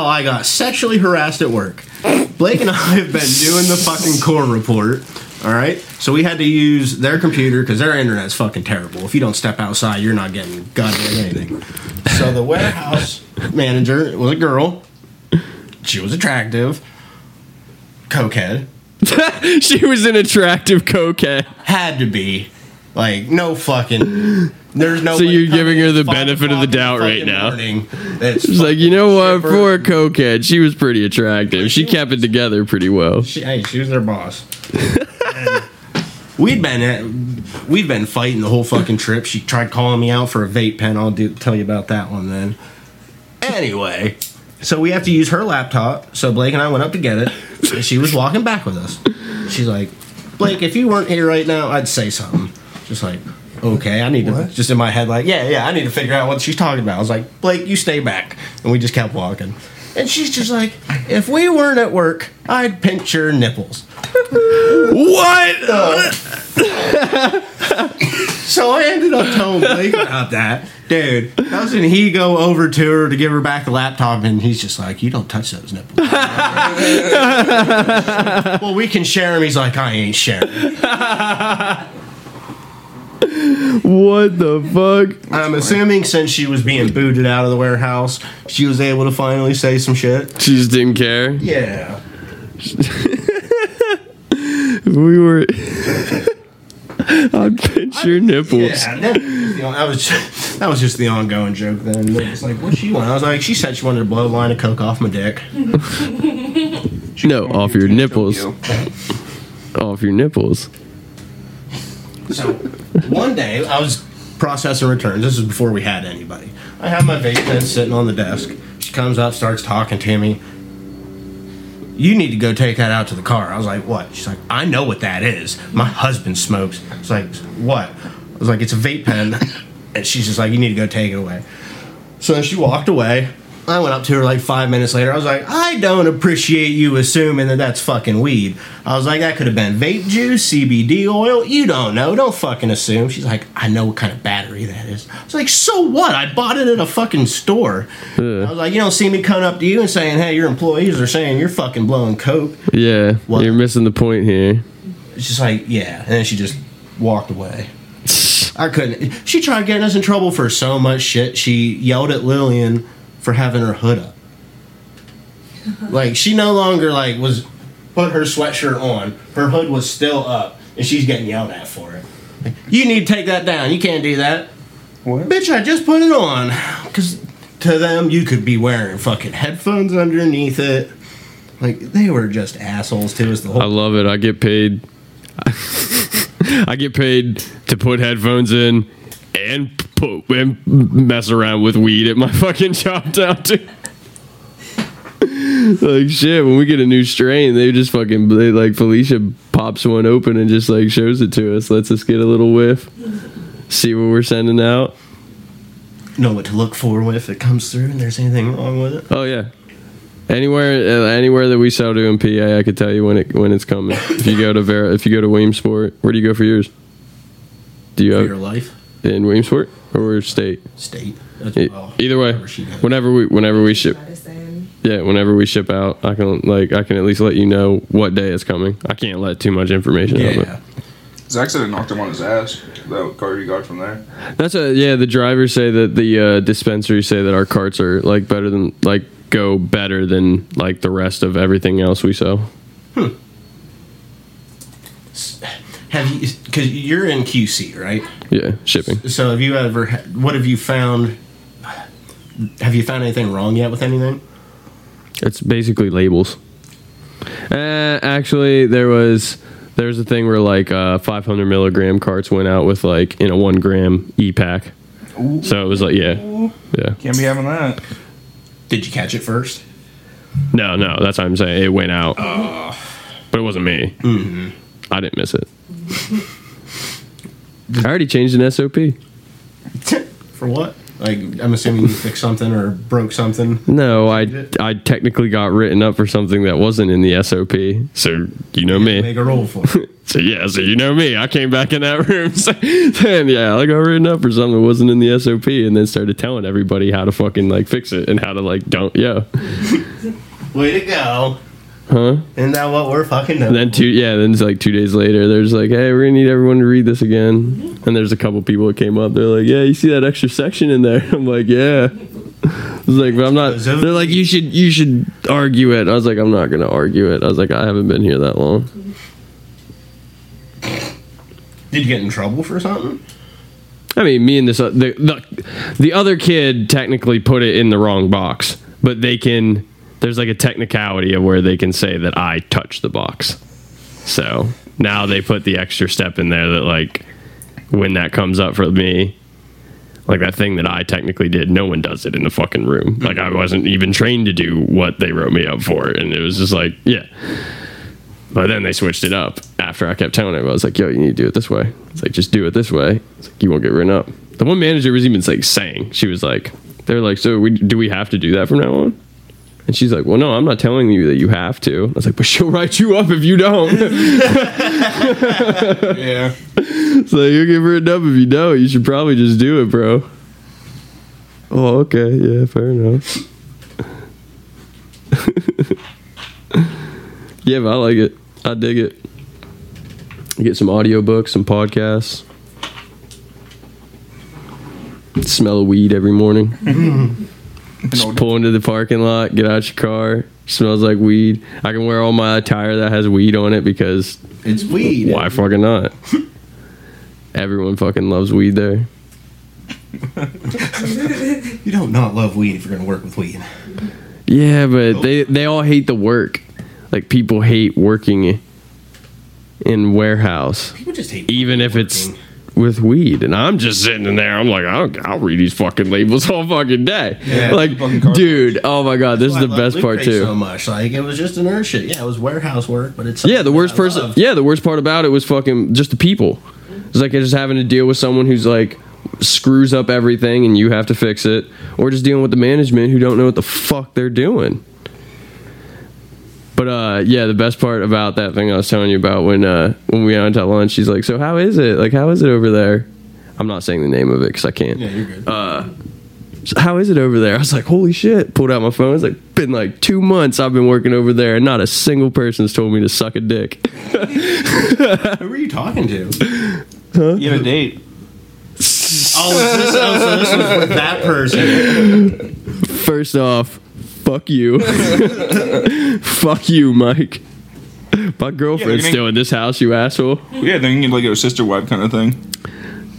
So this is how I got sexually harassed at work. Blake and I have been doing the fucking core report. All right. So we had to use their computer because their internet's fucking terrible. If you don't step outside, you're not getting goddamn anything. So the warehouse manager was a girl. She was attractive. Cokehead. she was an attractive cokehead. Had to be. Like, no fucking. There's no. So you're giving her the benefit of the doubt right now. morning. That's She's like, you know what? stripper. For a cokehead, she was pretty attractive. She kept it together pretty well. She, hey, she was their boss. We'd been at, we'd been fighting the whole fucking trip. She tried calling me out for a vape pen. I'll do, tell you about that one then. Anyway, so we have to use her laptop. So Blake and I went up to get it. And she was walking back with us. She's like, Blake, if you weren't here right now, I'd say something. Just like, okay, I need to. Just in my head, like, yeah, yeah, I need to figure out what she's talking about. I was like, Blake, you stay back, and we just kept walking. And she's just like, if we weren't at work, I'd pinch your nipples. What? So I ended up telling Blake about that. Dude, doesn't he go over to her to give her back the laptop and he's just like, You don't touch those nipples. well, we can share him. He's like, I ain't sharing. What the fuck? I'm assuming since she was being booted out of the warehouse, she was able to finally say some shit. She just didn't care. Yeah. We were. I'd pinch your nipples. Yeah, that, that was just, that was just the ongoing joke. Then it's like, what she want? I was like, she said she wanted to blow a line of coke off my dick. No, off your nipples. Off your nipples. So one day I was processing returns. This is before we had anybody. I have my vape pen sitting on the desk. She comes up, starts talking to me. You need to go take that out to the car. I was like, what? She's like, I know what that is. My husband smokes. It's like, what? I was like, it's a vape pen. And she's just like, you need to go take it away. So she walked away. I went up to her like five minutes later. I was like, I don't appreciate you assuming that that's fucking weed. I was like, that could have been vape juice, CBD oil. You don't know. Don't fucking assume. She's like, I know what kind of battery that is. I was like, so what? I bought it at a fucking store. I was like, you don't see me coming up to you and saying, hey, your employees are saying you're fucking blowing coke. Yeah, What? you're missing the point here. It's just like, yeah. And then she just walked away. I couldn't. She tried getting us in trouble for so much shit. She yelled at Lillian for having her hood up. like she no longer like was put her sweatshirt on. Her hood was still up, and she's getting yelled at for it. Like, you need to take that down. You can't do that. What? Bitch, I just put it on. Because to them, you could be wearing fucking headphones underneath it. Like, they were just assholes to us the whole I love it. I get paid. I get paid to put headphones in and put and mess around with weed at my fucking job down too. like shit, when we get a new strain, they just fucking they like Felicia pops one open and just like shows it to us, lets us get a little whiff, see what we're sending out. know what to look for if it comes through and there's anything wrong with it. Oh yeah. Anywhere, uh, anywhere that we sell to in PA, I could tell you when it when it's coming. If you go to Vera, if you go to Williamsport, where do you go for yours? Do you For have your life, in Williamsport or state? state. That's, E- well, Either way, wherever she goes. whenever we whenever we ship, yeah, whenever we ship out, I can like I can at least let you know what day it's coming. I can't let too much information out. Yeah. Zach said it knocked him on his ass. That card he got from there. That's a yeah. The drivers say that the uh, dispensaries say that our carts are like better than like go better than like the rest of everything else we sell. Have you? Because you're in QC, right? Yeah, shipping. So have you ever? What have you found? Have you found anything wrong yet with anything? It's basically labels. Uh, actually, there was there was a thing where like uh, 500 milligram carts went out with like in a one gram e pack. So it was like yeah, yeah. Can't be having that. Did you catch it first? No, no, that's what I'm saying. It went out, but it wasn't me. I didn't miss it. I already changed an SOP. For what? Like I'm assuming you fixed something or broke something. No, I I technically got written up for something that wasn't in the SOP. So you know me. Make a roll for it. So yeah, so you know me. I came back in that room And yeah, I got written up for something that wasn't in the SOP, and then started telling everybody how to fucking like fix it and how to like don't yeah, Way to go! Huh? Isn't that what we're fucking doing? Then two yeah, then it's like two days later, there's like, hey, we're gonna need everyone to read this again. And there's a couple people that came up. They're like, yeah, you see that extra section in there? I'm like, yeah. I was like, but I'm not. They're like, you should you should argue it. I was like, I'm not gonna argue it. I was like, I haven't been here that long. Did you get in trouble for something? I mean, me and this uh, the, the the other kid technically put it in the wrong box, but they can. There's like a technicality of where they can say that I touched the box. So now they put the extra step in there that like when that comes up for me, like that thing that I technically did, no one does it in the fucking room. Mm-hmm. Like I wasn't even trained to do what they wrote me up for, and it was just like, yeah. But then they switched it up after I kept telling everyone, I was like, yo, you need to do it this way. It's like, just do it this way. It's like, you won't get written up. The one manager was even like saying, she was like, they're like, so we, do we have to do that from now on? And she's like, well, no, I'm not telling you that you have to. I was like, but she'll write you up if you don't. Yeah. so you'll get written up if you don't. You should probably just do it, bro. Oh, okay. Yeah, fair enough. yeah, but I like it. I dig it. Get some audiobooks, some podcasts. Smell of weed every morning. Just pull into the parking lot, get out your car. Smells like weed. I can wear all my attire that has weed on it because It's weed. why fucking not? Everyone fucking loves weed there. You don't not love weed if you're gonna work with weed. Yeah, but they they all hate the work. Like people hate working in warehouse, People just hate even if it's working. With weed. And I'm just sitting in there. I'm like, I'll, I'll read these fucking labels all fucking day. Yeah. like, dude, oh my god, this is the best part too. So much, like it was just inertia. Yeah, it was warehouse work, but it's Yeah, the worst person. loved. Yeah, the worst part about it was fucking just the people. It's like just having to deal with someone who's like screws up everything and you have to fix it, or just dealing with the management who don't know what the fuck they're doing. But uh, yeah, the best part about that thing I was telling you about when uh, when we went out to lunch, she's like, "So how is it? Like, how is it over there?" I'm not saying the name of it because I can't. Yeah, you're good. So how is it over there? I was like, holy shit. Pulled out my phone. It's like, been like two months I've been working over there and not a single person's told me to suck a dick. Who were you talking to? You have a date. Oh, this, oh, so this was with that person. First off, fuck you. fuck you, Mike. My girlfriend's Yeah, still in this house, you asshole. Yeah, then you get like a sister wife kind of thing.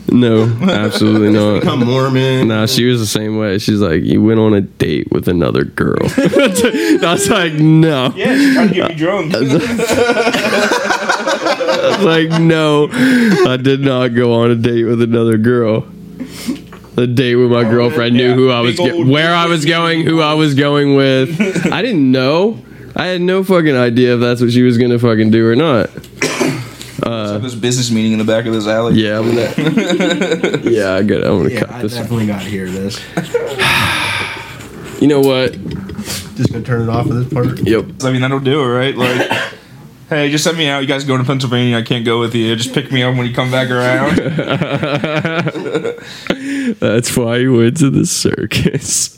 No, absolutely not. Become Mormon. Nah, she was the same way. She's like, you went on a date with another girl. I was like, no. Yeah, she's trying to get me drunk. I was like, no, I did not go on a date with another girl. The date with my oh, girlfriend knew who I was, Big go- where I was going, who I was going with. I didn't know. I had no fucking idea if that's what she was gonna fucking do or not. Uh, this business meeting in the back of this alley. Yeah, I'm gonna. yeah, I got. I'm gonna Yeah, cut I this. definitely got to hear this. You know what? Just gonna turn it off of this part. Yep. I mean, that'll do it, right? Like, hey, just send me out. You guys going to Pennsylvania? I can't go with you. Just pick me up when you come back around. That's why he went to the circus.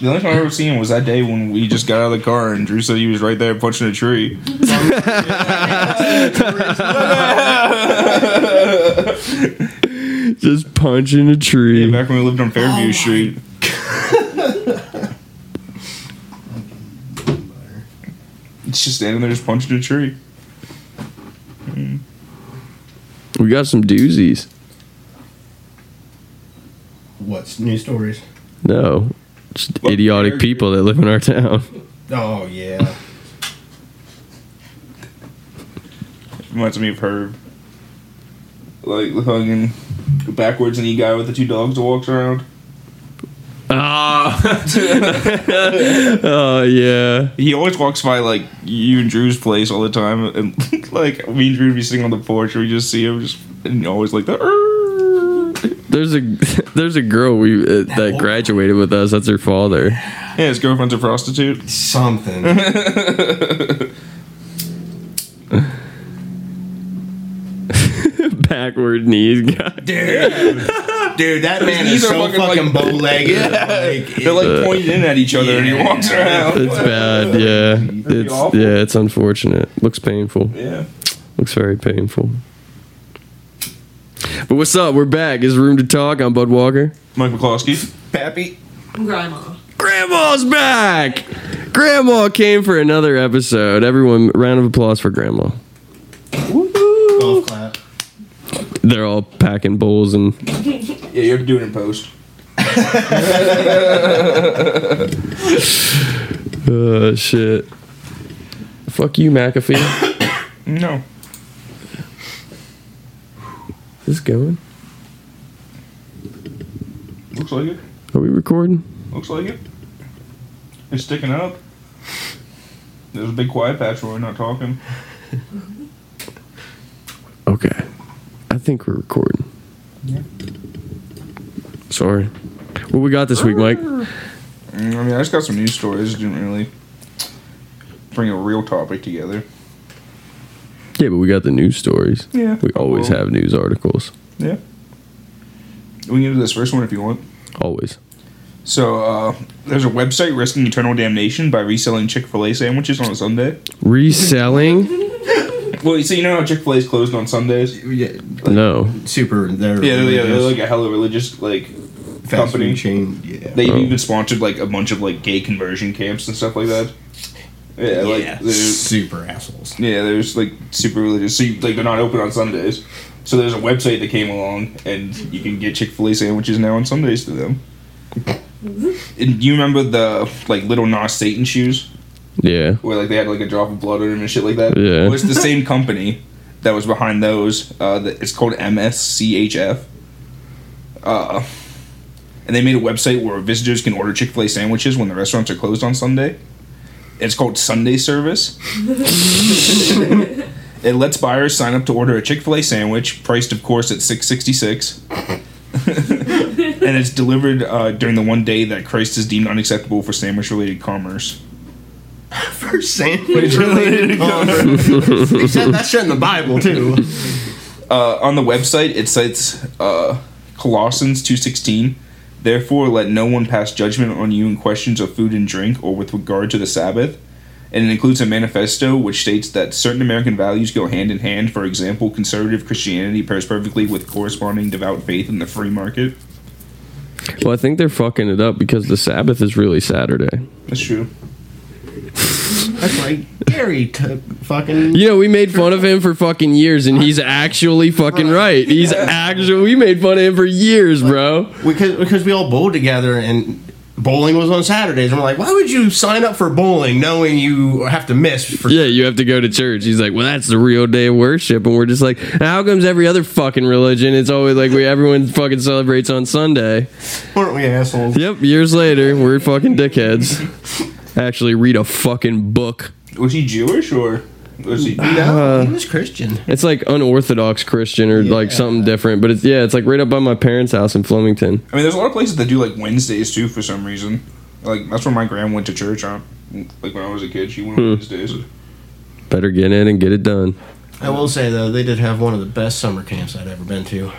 The only time I ever seen him was that day when we just got out of the car and Drew said he was right there punching a tree. Just punching a tree. Back when we lived on Fairview Oh Street. It's just standing there, just punching a tree. We got some doozies. What's new stories? No, just Well, idiotic people that live in our town. Oh yeah. Reminds me of Herb. Like hugging backwards and the guy with the two dogs that walks around. Ah. oh yeah. He always walks by like you and Drew's place all the time, and like me and Drew would be sitting on the porch, and we just see him just and always like the. "Arr." there's a there's a girl we uh, that graduated with us. That's her father. Yeah, his girlfriend's a prostitute. Something. Backward knees guy. Dude, dude, that man knees is are so fucking, like- bow legged. They're like pointed in at each other, and he Yeah. walks around. It's bad. Yeah, That'd it's yeah, it's unfortunate. Looks painful. Yeah. Looks very painful. But what's up? We're back. Is room to talk? I'm Bud Walker. Mike McCloskey. Pappy. Grandma. Grandma's back. Grandma came for another episode. Everyone, round of applause for Grandma. Golf clap. They're all packing bowls and Yeah, you have to do it in post. uh, shit. Fuck you, McAfee. No. Is this going? Looks like it. Are we recording? Looks like it. It's sticking up. There's a big quiet patch where we're not talking. Okay. I think we're recording. Yeah. Sorry. What we got this week, Mike? Mm, I mean, I just got some news stories. Didn't really bring a real topic together. Yeah, but we got the news stories. Yeah. We always Well, have news articles. Yeah. We can get to this first one if you want. Always. So, uh, there's a website risking eternal damnation by reselling Chick fil A sandwiches on a Sunday. Reselling? Well, so you know how Chick fil A is closed on Sundays? Yeah, No. super. They're Yeah, they're, yeah, they're religious. like a hella religious like Fast company. food chain. Yeah. They've Oh. even sponsored like a bunch of like gay conversion camps and stuff like that. Yeah, like yeah, there's super assholes. yeah, there's like super religious. So you, like they're not open on Sundays. So there's a website that came along, and you can get Chick Fil A sandwiches now on Sundays to them. And you remember the like Lil Nas Satan shoes Yeah. where like they had like a drop of blood on them and shit like that? Yeah. Well, it's the same company that was behind those. Uh, that it's called MSCHF. Uh, and they made a website where visitors can order Chick Fil A sandwiches when the restaurants are closed on Sunday. It's called Sunday Service. it lets buyers sign up to order a Chick Fil A sandwich, priced of course at six sixty six. and it's delivered uh, during the one day that Christ is deemed unacceptable for sandwich related commerce. For sandwich related commerce. They said that shit in the Bible too. uh, on the website it cites uh, Colossians two sixteen. Therefore, let no one pass judgment on you in questions of food and drink or with regard to the Sabbath. And it includes a manifesto which states that certain American values go hand in hand. For example, conservative Christianity pairs perfectly with corresponding devout faith in the free market. Well, I think they're fucking it up because the Sabbath is really Saturday. That's true. That's like Gary took fucking. You know, we made fun of him for fucking years, and he's actually fucking right. He's actually we made fun of him for years, bro. because because we all bowled together and bowling was on Saturdays and we're like, why would you sign up for bowling knowing you have to miss for Yeah, you have to go to church. He's like, well, that's the real day of worship, and we're just like, how comes every other fucking religion? It's always like we everyone fucking celebrates on Sunday. weren't we assholes? Yep, years later, we're fucking dickheads. Actually, read a fucking book. Was he Jewish or was he? No, he was Christian. It's like unorthodox Christian or like Yeah. something different, but it's yeah, it's like right up by my parents' house in Flemington. I mean, there's a lot of places that do like Wednesdays too for some reason. Like that's where my grand went to church on. Like when I was a kid, she went on hmm. Wednesdays. Better get in and get it done. I will say though, they did have one of the best summer camps I'd ever been to.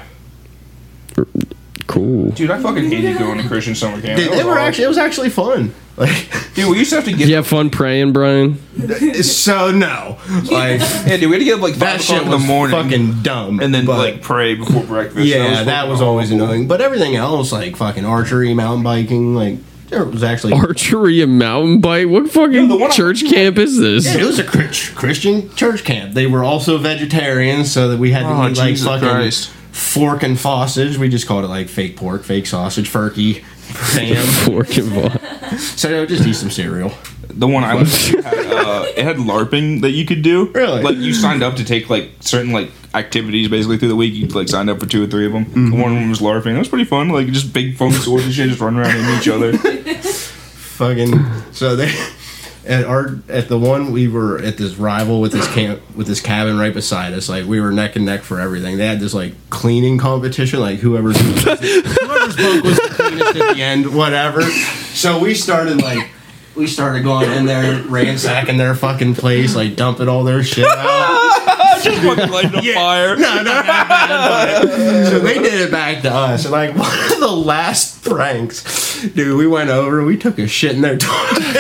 Cool. Dude, I fucking hated going to Christian summer camp. They, That they were awful. actually it was actually fun. Like Dude, we used to have to get. You have fun praying, Brian? so no, like Yeah, dude, we had to get up like that five shit o'clock in was the morning fucking dumb. and then but- like pray before breakfast. yeah, that fucking was always awful. annoying. But everything else, like fucking archery, mountain biking, like there was actually Archery and mountain bike? What fucking the one I- church camp is this? Yeah, it was a Chris- Christian church camp. They were also vegetarians, so that we had to Oh, eat like Jesus fucking Christ. Fork and sausage. We just called it like fake pork, fake sausage, furkey, ham. Fork and ball. so they would just eat some cereal. The one I went to had, uh, it had LARPing that you could do. Really? Like you signed up to take like certain like activities basically through the week. You like signed up for two or three of them. Mm-hmm. One of them was LARPing. It was pretty fun. Like just big foam swords and shit, just run around and each other. Fucking so they. At our at the one we were at this rival with this camp with this cabin right beside us. Like we were neck and neck for everything. They had this like cleaning competition. Like whoever's whoever's bunk was the cleanest at the end, whatever. So we started like. We started going in there, ransacking their fucking place, like dumping all their shit out. Just fucking lighting a fire. No, no, not bad, but- So they did it back to us. And like one of the last pranks, dude, we went over, we took a shit in their toilet.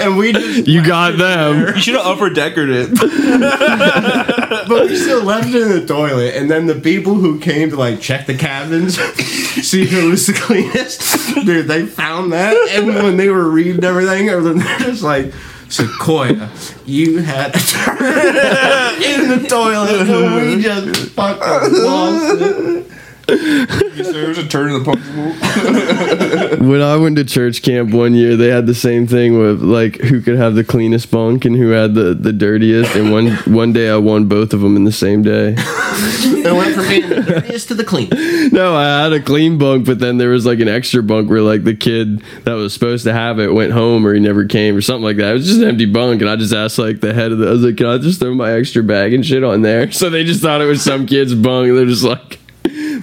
and we just You got them. You should have upper deckered it. but we still left it in the toilet. And then the people who came to like check the cabins, see who was the cleanest, dude, they found that. And when they were reading everything, they're just like, Sequoia, you had a turd in the toilet, and we just fucking lost it. There was a turn in the punch bowl. When I went to church camp one year, they had the same thing with like who could have the cleanest bunk and who had the, the dirtiest. And one one day I won both of them in the same day. It went from being the dirtiest to the cleanest. No, I had a clean bunk, but then there was like an extra bunk where like the kid that was supposed to have it went home or he never came or something like that. It was just an empty bunk, and I just asked like the head of the. I was like, "Can I just throw my extra bag and shit on there?" So they just thought it was some kid's bunk. They're just like,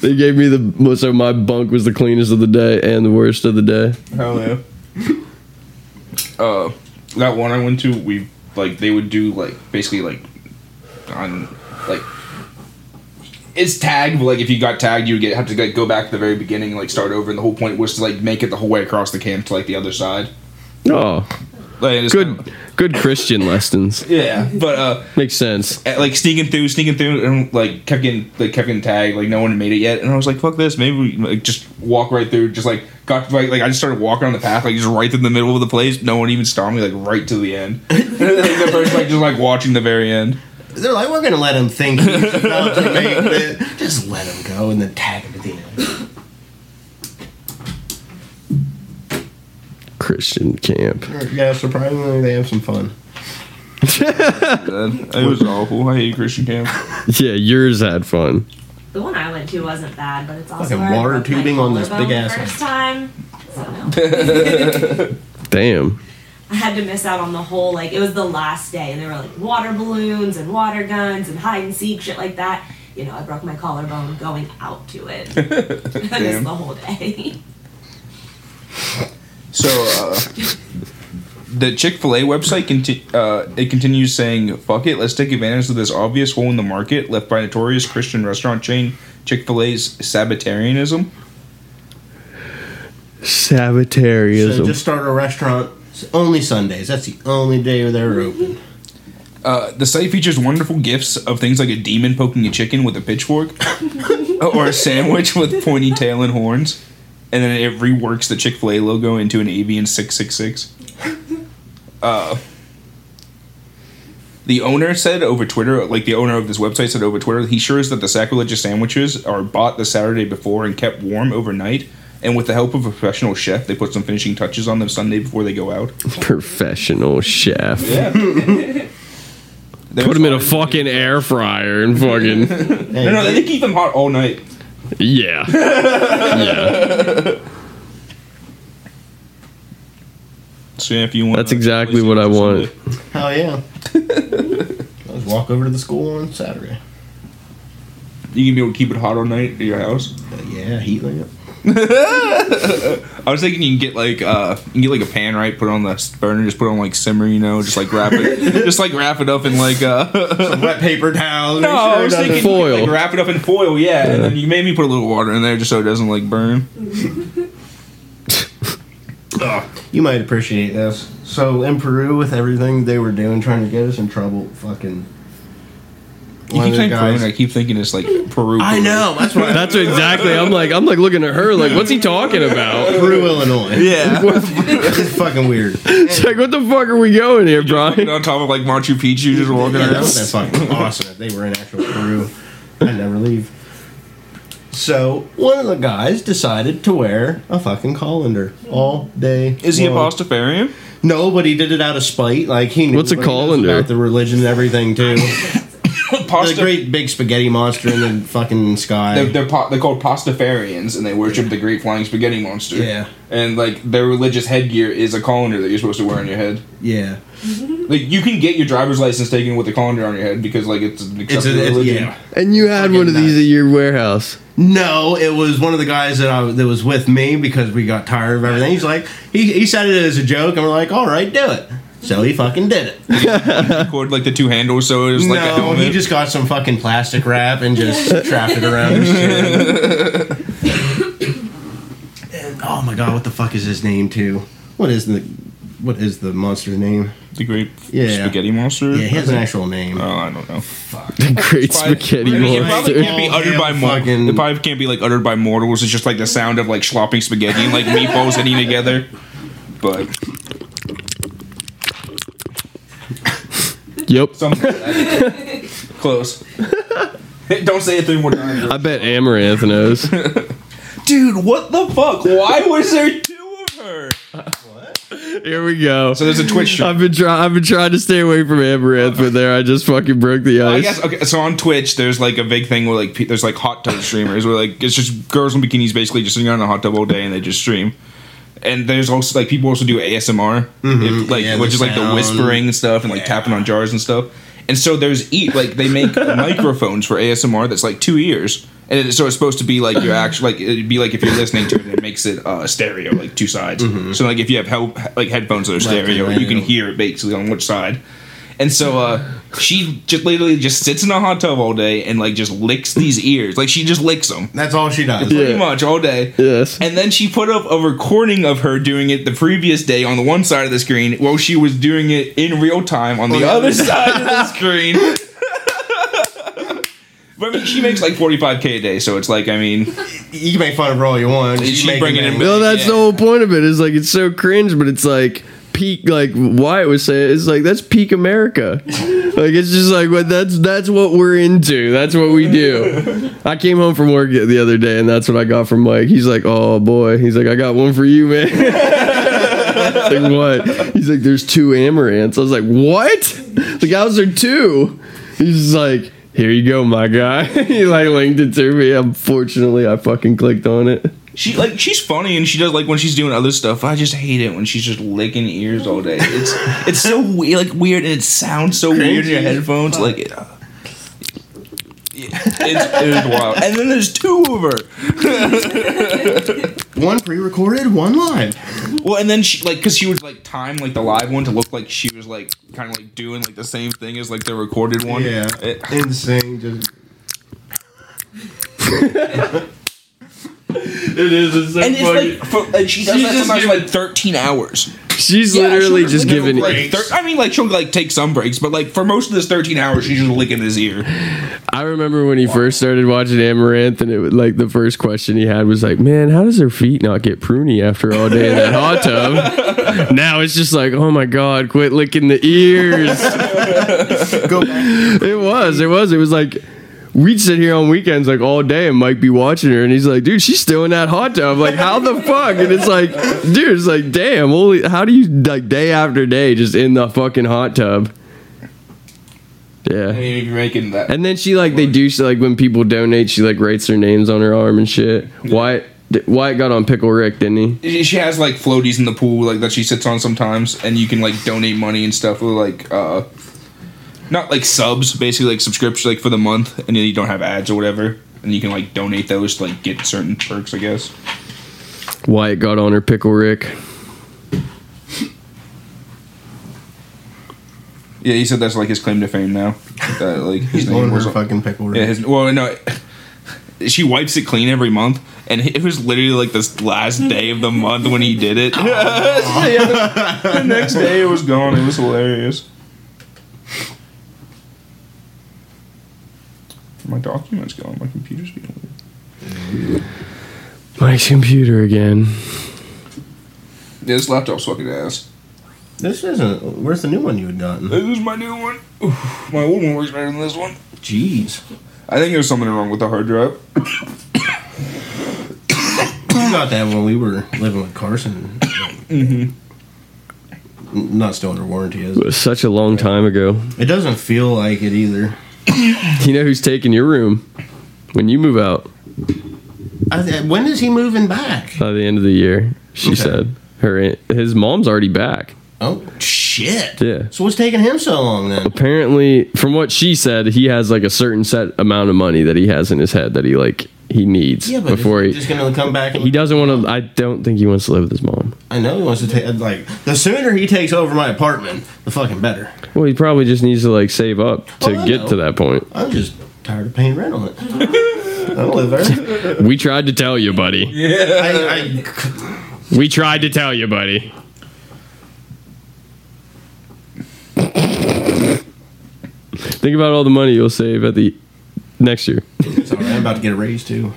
they gave me the so my bunk was the cleanest of the day and the worst of the day. Hell yeah. Uh, that one I went to, we like they would do like basically like on like it's tagged. But, like if you got tagged, you would get have to like, go back to the very beginning and like start over. And the whole point was to like make it the whole way across the camp to like the other side. Oh, Like, good, kinda- good Christian lessons. yeah, but uh. Makes sense. uh, Like sneaking through, sneaking through, and like kept getting, like kept getting tagged. Like no one had made it yet, and I was like, "Fuck this!" Maybe we like just walk right through. Just like got right, like I just started walking on the path, like just right through the middle of the place. No one even stopped me, like right to the end. and then, like, the person like just like watching the very end. They're like, we're gonna let him think he's about to make it. Just let him go and then tag him at the end. Christian camp. Yeah, surprisingly, they have some fun. It was awful. I hate Christian camp. Yeah, yours had fun. The one I went to wasn't bad, but it's also Fucking where I water broke my tubing on this big ass First time, so no. Damn. I had to miss out on the whole like it was the last day, and there were like water balloons and water guns and hide and seek shit like that. You know, I broke my collarbone going out to it. I missed Damn. the whole day. So uh, the Chick Fil A website conti- uh, it continues saying, "Fuck it, let's take advantage of this obvious hole in the market left by notorious Christian restaurant chain Chick Fil A's Sabbatarianism." Sabbatarianism. So just start a restaurant it's only Sundays. That's the only day they're open. Uh, the site features wonderful gifs of things like a demon poking a chicken with a pitchfork, or a sandwich with pointy tail and horns, and then it reworks the Chick Fil A logo into an avian six six six. Uh, the owner said over Twitter, like the owner of this website said over Twitter, he sure is that the sacrilegious sandwiches are bought the Saturday before and kept warm overnight. And with the help of a professional chef, they put some finishing touches on them Sunday before they go out. Professional chef. Yeah. Put them in a fucking air fryer and fucking. No, no, they keep them hot all night. Yeah. Yeah. So yeah, if you want, That's exactly what I want. Hell yeah. Let's walk over to the school on Saturday. You can be able to keep it hot all night at your house. Uh, yeah, heat lamp. I was thinking you can get like uh, you can get like a pan right, put it on the burner, just put it on like simmer, you know, just like wrap it, just like wrap it up in like uh. Some wet paper towels. no, I was thinking Foil. like wrap it up in foil, yeah, and then you made me put a little water in there just so it doesn't like burn. You might appreciate this. So in Peru, with everything they were doing, trying to get us in trouble, fucking. You one keep of the saying Peru, guys- and I keep thinking it's like Peru. I know. That's what. That's exactly. I'm like, I'm like looking at her, like, what's he talking about? Peru, Illinois. Yeah, it's fucking weird. It's like, what the fuck are we going here, Brian? on top of like Machu Picchu, just walking Yeah, that around. would have been fucking awesome if they were in actual Peru. I'd never leave. So one of the guys decided to wear a fucking colander all day. Is he a long. Pastafarian? No, but he did it out of spite. Like he knew What's a what he knows colander? about the religion and everything too. pasta. the great big spaghetti monster in the fucking sky. They're they're, pa- they're called Pastafarians, and they worship the great flying spaghetti monster. Yeah. And like their religious headgear is a colander that you're supposed to wear on your head. yeah, Like you can get your driver's license taken with a colander on your head because like it's an it's accepted a, it's, religion. yeah. And you had Fucking one of these nuts. at your warehouse. No, it was one of the guys that I, that was with me because we got tired of everything. He's like, he, he said it as a joke, and we're like, all right, do it. So he fucking did it. Cord like the two handles, so it was like no, helmet. he just got some fucking plastic wrap and just trapped it around his chin. oh my god, what the fuck is his name too? What is the what is the monster's name? the great Yeah. spaghetti monster. Yeah, he has an actual name. Oh, I don't know. Fuck. The great Probably- spaghetti I mean, It probably monster. can't be Oh, uttered yeah, by mor- fucking- It probably can't be like uttered by mortals. It's just like the sound of like slopping spaghetti and like meatballs hitting together. But Yep. something close. Don't say it three more times. I bet Amouranth knows. Dude, what the fuck? Why was there two of her? What? Here we go. So there's a Twitch stream. I've been trying. I've been trying to stay away from Amouranth, but there I just fucking broke the ice. I guess okay. So on Twitch, there's like a big thing where like pe- there's like hot tub streamers where like it's just girls in bikinis basically just sitting around in a hot tub all day and they just stream. And there's also like people also do ASMR, if, like Yeah, which is like the whispering and stuff and like tapping on jars and stuff. And so there's e- like they make microphones for ASMR that's like two ears, and it, so it's supposed to be like your actual like it'd be like if you're listening to it, it makes it uh, stereo like two sides. So like if you have hel- like headphones that are stereo, right, you can hear it basically on which side. And so uh, she just literally just sits in a hot tub all day and like just licks these ears. Like she just licks them That's all she does. pretty Yeah. much all day. Yes. And then she put up a recording of her doing it the previous day on the one side of the screen while she was doing it in real time on the the other other side of the screen. but I mean, she makes like 45k a day, so it's like, I mean, You can make fun of her all you want. She's She's making bringing it in- No, that's the whole point of it. it. Is like it's so cringe, but it's like peak. Like Wyatt was saying, it's like that's peak America. like it's just like what that's that's what we're into. That's what we do. I came home from work the other day, and that's what I got from Mike. He's like, "Oh boy," he's like, "I got one for you, man." like what? He's like, "There's two Amouranths." I was like, "What?" Like, how's there two? He's like. Here you go, my guy. he like linked it to me. Unfortunately, I fucking clicked on it. She like she's funny and she does like when she's doing other stuff. I just hate it when she's just licking ears all day. It's it's so weird, like weird, and it sounds so weird in your headphones. Like it, uh, yeah, it's, it is wild. And then there's two of her. One pre-recorded, one live. Well, and then she like because she was like time like the live one to look like she was like kind of like doing like the same thing as like the recorded one. Yeah, It- insane. Just It is. It's so and it's like for, and she does She's that just sometimes for giving- like 13 hours. She's Yeah, literally just giving. like, thir- I mean, like she'll like take some breaks, but like for most of this 13 hours, she's just licking his ear. I remember when he first started watching Amouranth, and it was like the first question he had was like, "Man, how does her feet not get pruny after all day in that hot tub?" now it's just like, "Oh my god, quit licking the ears." go back. it was. It was. It was like. We'd sit here on weekends like all day and Mike be watching her and he's like, dude, she's still in that hot tub. Like, how the fuck? And it's like, dude, it's like, damn, holy, how do you like day after day just in the fucking hot tub? Yeah. I mean, if you're making that. And then she like they do she, like when people donate, she like writes their names on her arm and shit. Wyatt Wyatt got on Pickle Rick, didn't he? she has like floaties in the pool like that she sits on sometimes and you can like donate money and stuff with like uh not like subs basically like subscriptions like for the month and then you don't have ads or whatever and you can like donate those to like get certain perks i guess. Wyatt got on her Pickle Rick. yeah he said that's like his claim to fame now that like his He's on name her was fucking pickle. yeah, his, well no she wipes it clean every month and it was literally like this last day of the month when he did it. Yeah, the, the next day it was gone. It was hilarious my documents gone my computer's being weird Mike's computer again. yeah this laptop's fucking ass This isn't. Where's the new one you had gotten? this is my new one Oof, my old one works better than this one Jeez. I think there's something wrong with the hard drive You got that when we were living with Carson. Mm-hmm. Not still under warranty, is It it? was such a long time ago. It doesn't feel like it either. You know who's taking your room when you move out th- when is he moving back? by the end of the year? She Okay. said her his mom's already back. Oh shit! Yeah. So what's taking him so long then? Apparently, from what she said, he has like a certain set amount of money that he has in his head that he like he needs Yeah, but before he. just gonna come back. And He doesn't want to. I don't think he wants to live with his mom. I know he wants to take. Like the sooner he takes over my apartment, the fucking better. Well, he probably just needs to like save up to Oh, I get know. to that point. I'm just tired of paying rent on it. I don't live there. We tried to tell you, buddy. I, I, We tried to tell you, buddy. Think about all the money you'll save at the next year. it's all right. I'm about to get a raise too.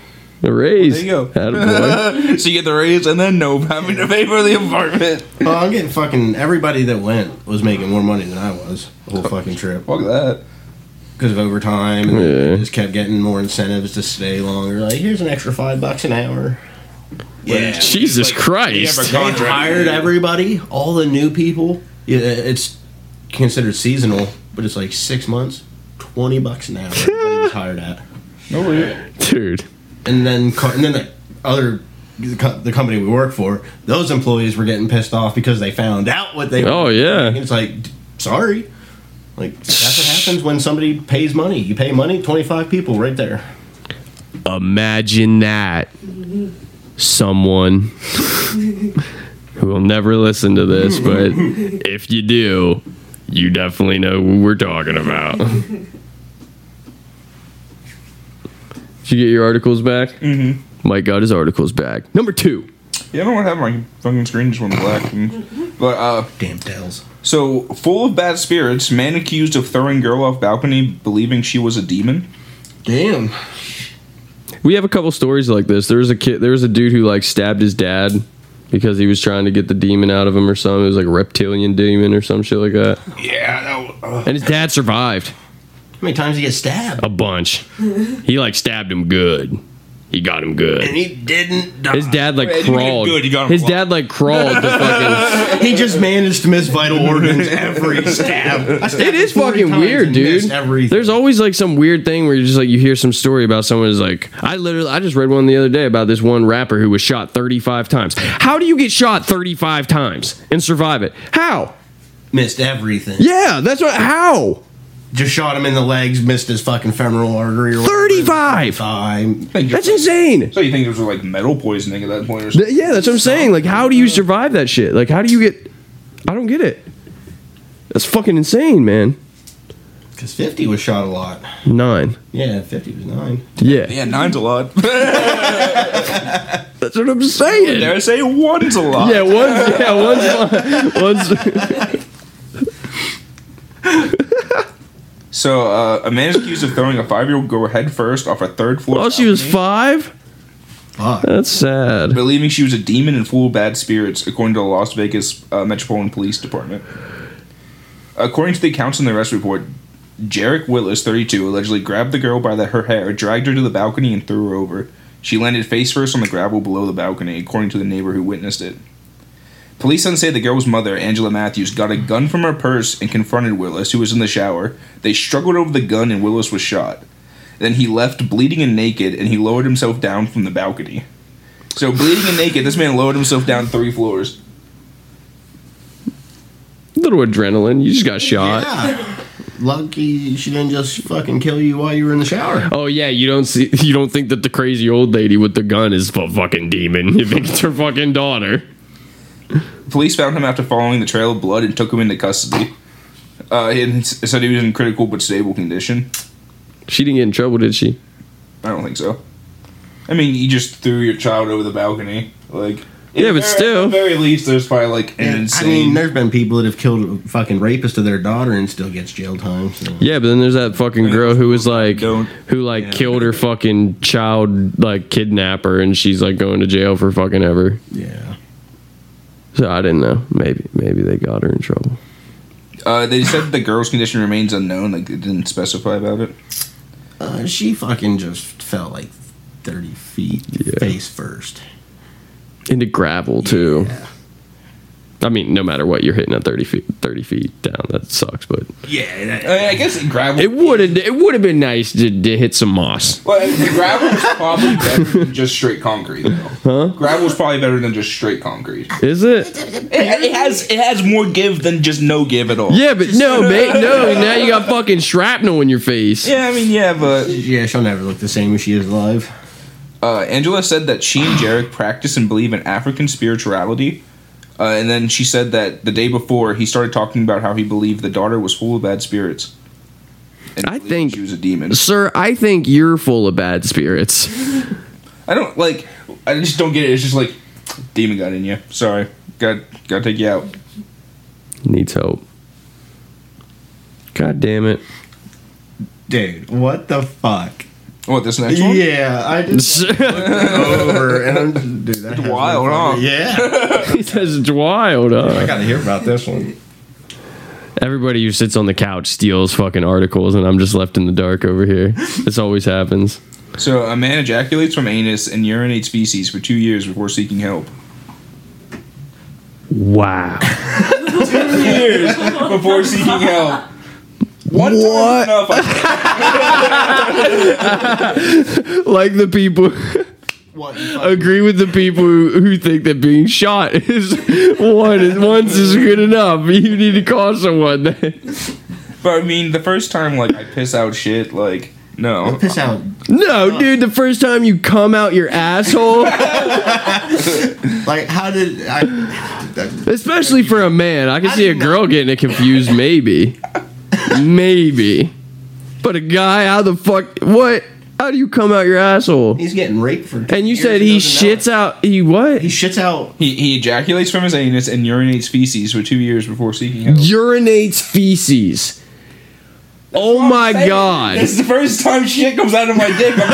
A raise. There you go. So you get the raise and then no having to pay for the apartment. Well, I'm getting fucking. Everybody that went was making more money than I was the whole fucking trip Fuck that. because of overtime. And Yeah. just kept getting more incentives to stay longer. Like here's an extra five bucks an hour. Yeah. Jesus Like, Christ. you have They contract. hired everybody, all the new people. Yeah, it's considered seasonal, but it's like six months, twenty bucks an hour. Everybody was hired at, No way. Dude. And then co- and then the other the, co- the company we work for, those employees were getting pissed off because they found out what they. Oh, were yeah. It's like, d- sorry, like that's what happens when somebody pays money. You pay money, twenty five people right there. Imagine that. Someone who will never listen to this, but if you do, you definitely know who we're talking about. Did you get your articles back? Mm-hmm. Mike got his articles back. Number two. Yeah, I don't want to have my fucking screen just went black. And- but uh, Damn Dells. so full of bad spirits, man accused of throwing girl off balcony, believing she was a demon. Damn. We have a couple stories like this. There was a kid. There was a dude who like stabbed his dad because he was trying to get the demon out of him or something. It was like a reptilian demon or some shit like that. Yeah, that was, And his dad survived How many times did he get stabbed? a bunch. He like stabbed him good. He got him good. And he didn't die. His dad like Yeah, you get crawled. good, you got him His clawed. dad like crawled to fucking. He just managed to miss vital organs every stab. It is fucking weird, dude. Everything. There's always like some weird thing where you just like you hear some story about someone who's like I literally I just read one the other day about this one rapper who was shot 35 times. How do you get shot 35 times and survive it? How? missed everything. Yeah, that's what. How? Just shot him in the legs, missed his fucking femoral artery. Or whatever. 35. Thigh. That's insane. So you think it was like metal poisoning at that point or something? Th- Yeah, that's what I'm saying. Like, how do you survive that shit? Like, how do you get? I don't get it. That's fucking insane, man. Because 50 was shot a lot. Nine. Yeah, 50 was nine. Yeah, Yeah, nine's a lot. that's what I'm saying. Dare I say one's a lot? Yeah, one's yeah, one's one's. So uh, a man is accused of throwing a five-year-old girl head first off a third floor. Oh, she was five. Fuck. That's sad. believing she was a demon and full of bad spirits, according to the Las Vegas uh, Metropolitan Police Department. According to the accounts in the arrest report, Jarek Willis, 32, allegedly grabbed the girl by the, her hair, dragged her to the balcony, and threw her over. She landed face first on the gravel below the balcony, according to the neighbor who witnessed it. Police then say the girl's mother, Angela Matthews, got a gun from her purse and confronted Willis, who was in the shower. They struggled over the gun and Willis was shot. Then he left bleeding and naked, and he lowered himself down from the balcony. So bleeding and naked, this man lowered himself down three floors. little adrenaline. You just got shot. Yeah. Lucky she didn't just fucking kill you while you were in the shower. Oh yeah, you don't see. You don't think that the crazy old lady with the gun is a fucking demon. You think it's her fucking daughter. Police found him after following the trail of blood and took him into custody. Uh, he said he was in critical but stable condition. She didn't get in trouble, did she? I don't think so. I mean, you just threw your child over the balcony, like. Yeah, but at still. the very least, there's probably like an And, I insane. mean, there's been people that have killed a fucking rapist of their daughter and still gets jail time. So. Yeah, but then there's that fucking girl who was like, Don't. who like Yeah. killed her fucking child, like kidnapper, and she's like going to jail for fucking ever. Yeah. So I didn't know. Maybe, maybe they got her in trouble. uh, they said the girl's condition remains unknown. Like they didn't specify about it. Uh, she fucking just fell like 30 feet Yeah. face first. Into gravel too. Yeah. I mean, no matter what, you're hitting at 30 feet, 30 feet down. That sucks, but Yeah, I, I guess gravel. it would have it would have been nice to, to hit some moss. well, the gravel is probably better than just straight concrete. Though. Huh? Gravel is probably better than just straight concrete. Is it? It, it has it has more give than just no give at all. Yeah, but no, mate, no. Now you got fucking shrapnel in your face. Yeah, I mean, yeah, but Yeah, she'll never look the same when she is alive. uh, Angela said that she and Jarek practice and believe in African spirituality. Uh, and then she said that the day before he started talking about how he believed the daughter was full of bad spirits. And I think- she was a demon. Sir, I think you're full of bad spirits. I don't like. I just don't get it. It's just like demon got in you. Sorry, got got to take you out. Needs help. God damn it. Dude, what the fuck? What this next one? Yeah, I just looked over and I'm dude, that has wild, huh? Yeah, he says it's wild. Uh. I gotta hear about this one. Everybody who sits on the couch steals fucking articles, and I'm just left in the dark over here. This always happens. So a man ejaculates from anus and urinates feces for two years before seeking help. Wow. Two years before seeking help. One What? time enough. Like the people What? agree with the people who, who think that being shot is one is once is good enough. You need to call someone. But I mean, the first time like I piss out shit, like no. Piss out. no, dude, the first time you come out your asshole, Like, how did I? especially for a man, I can see a girl getting it confused. Maybe, maybe, but a guy, how the fuck? What? How do you come out your asshole? He's getting raped for. And you years said he doesn't know shits out. He what? He shits out. He, he ejaculates from his anus and urinates feces for two years before seeking help. urinates feces. Oh my god. This is the first time shit comes out of my dick. I'm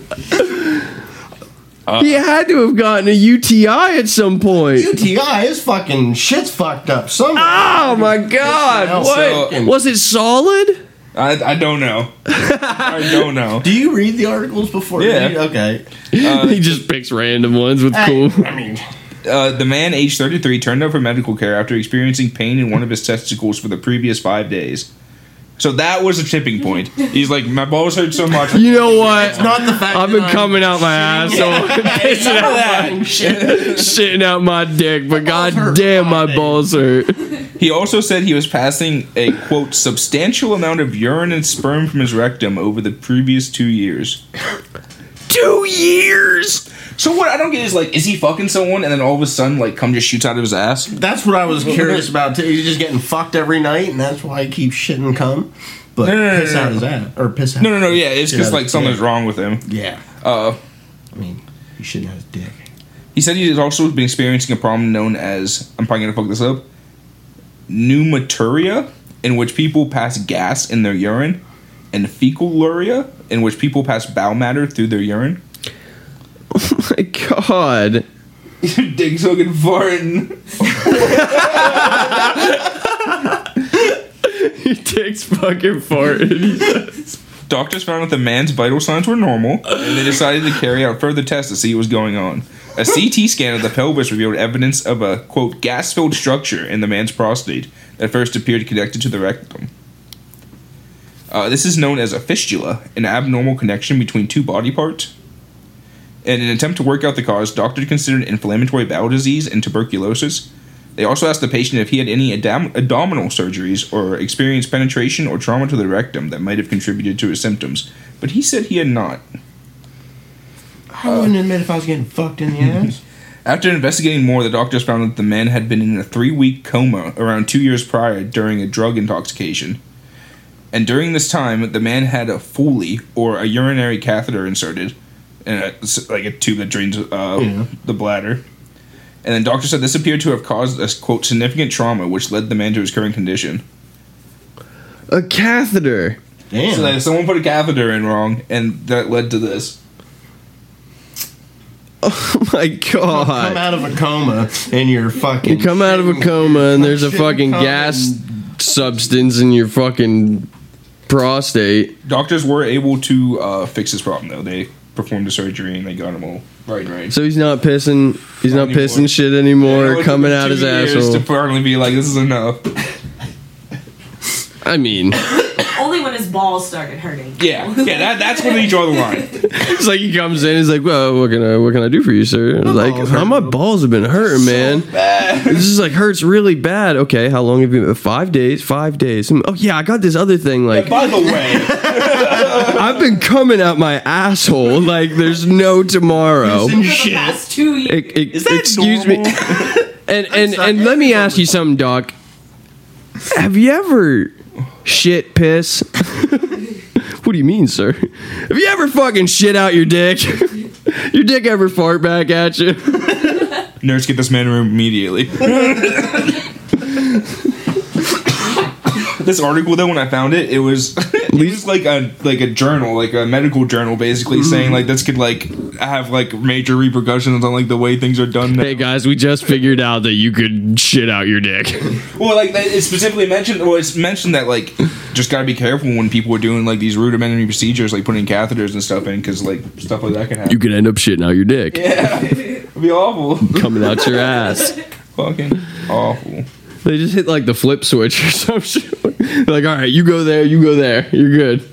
He had to have gotten a UTI at some point. UTI is fucking shit's fucked up. Some. Oh my god. What? So- Was it solid? I, I don't know. I don't know. Do you read the articles before? Yeah. you- Okay. he just picks random ones with cool. I mean, Uh, the man, age 33, turned up for medical care after experiencing pain in one of his testicles for the previous five days. So that was a tipping point. He's like, my balls hurt so much. You know what? It's not the fact. I've that been I'm coming out my asshole, pissing None of out, that. shitting out my dick, but god hurt damn, my my dick. balls hurt. He also said he was passing a quote substantial amount of urine and sperm from his rectum over the previous two years. Two years. So what I don't get is like, is he fucking someone and then all of a sudden like cum just shoots out of his ass? That's what I was curious about. Too. He's just getting fucked every night, and that's why he keeps shitting cum. But No, no, no, piss no, out no. his ass or piss out. No, no, no. Yeah, it's shit because like something's dick. wrong with him. Yeah, Uh, I mean, he shouldn't have his dick. he said he has also been experiencing a problem known as I'm probably gonna fuck this up. Pneumaturia, in which people pass gas in their urine, and fecaluria, in which people pass bowel matter through their urine. My god. Dick's fucking farting. He takes fucking farting. Doctors found that the man's vital signs were normal, and they decided to carry out further tests to see what was going on. A CT scan of the pelvis revealed evidence of a, quote, gas filled structure in the man's prostate that first appeared connected to the rectum. Uh, this is known as a fistula, an abnormal connection between two body parts. In an attempt to work out the cause, doctors considered inflammatory bowel disease and tuberculosis. They also asked the patient if he had any abdom- abdominal surgeries or experienced penetration or trauma to the rectum that might have contributed to his symptoms, but he said he had not. I wouldn't admit if I was getting fucked in the ass. After investigating more, the doctors found that the man had been in a three week coma around two years prior during a drug intoxication. And during this time, the man had a Foley, or a urinary catheter, inserted, in a, like a tube that drains uh, Yeah. the bladder. And then doctors said this appeared to have caused a quote significant trauma, which led the man to his current condition. A catheter. Damn. So that someone put a catheter in wrong, and that led to this. Oh my god! come god. out of a coma and you're fucking. You come out of a coma and there's a fucking gas and- substance in your fucking prostate. Doctors were able to uh, fix his problem though. They performed the surgery and they got him all right right. So he's not pissing. He's not Anymore. pissing shit anymore. it took coming out two his years asshole. to finally be like, this is enough. I mean, Only when his balls started hurting. Yeah, yeah. That, that's when you draw the line. it's like he comes in. He's like, "Well, what can I what can I do for you, sir?" And I was like, balls "Oh, my balls have been hurting, man. This is like hurts really bad. Okay, how long have you? Been? Five days. Five days. Hmm, Oh yeah, I got this other thing. Like By the way, I've been coming out my asshole. Like there's no tomorrow. For the past two years. E- e- Is that excuse me. And and and let me ask you something, Doc. Have you ever shit piss? what do you mean, sir? Have you ever fucking shit out your dick? your dick ever fart back at you? nurse, get this man room immediately. This article though, when I found it, it was it was like a like a journal, like a medical journal, basically mm-hmm. saying like this could like have like major repercussions on like the way things are done. Now. Hey guys, we just figured out that you could shit out your dick. Well, like it specifically mentioned. Well, it's mentioned that like just gotta be careful when people are doing like these rudimentary procedures, like putting catheters and stuff in, because like stuff like that can happen. You could end up shitting out your dick yeah, it'd be awful. coming out your ass. Fucking awful. They just hit like the flip switch or some shit. like, all right, you go there, you go there, you're good.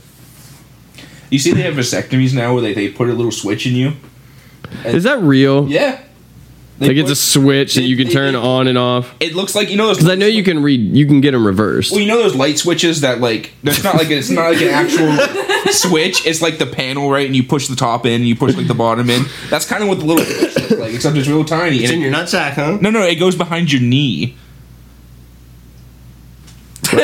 You see, they have vasectomies now where they, they put a little switch in you. Is that real? Yeah. They Like it's a switch that they- you can they- turn they- on and off. It looks like you know those. Because I know you can read, you can get them reversed. Well, you know those light switches that like there's not like it's not like an actual switch. It's like the panel, right? And you push the top in, and you push like the bottom in. That's kind of what the little like, except it's real tiny. It's And in it- your nutsack, huh? no, no, it goes behind your knee.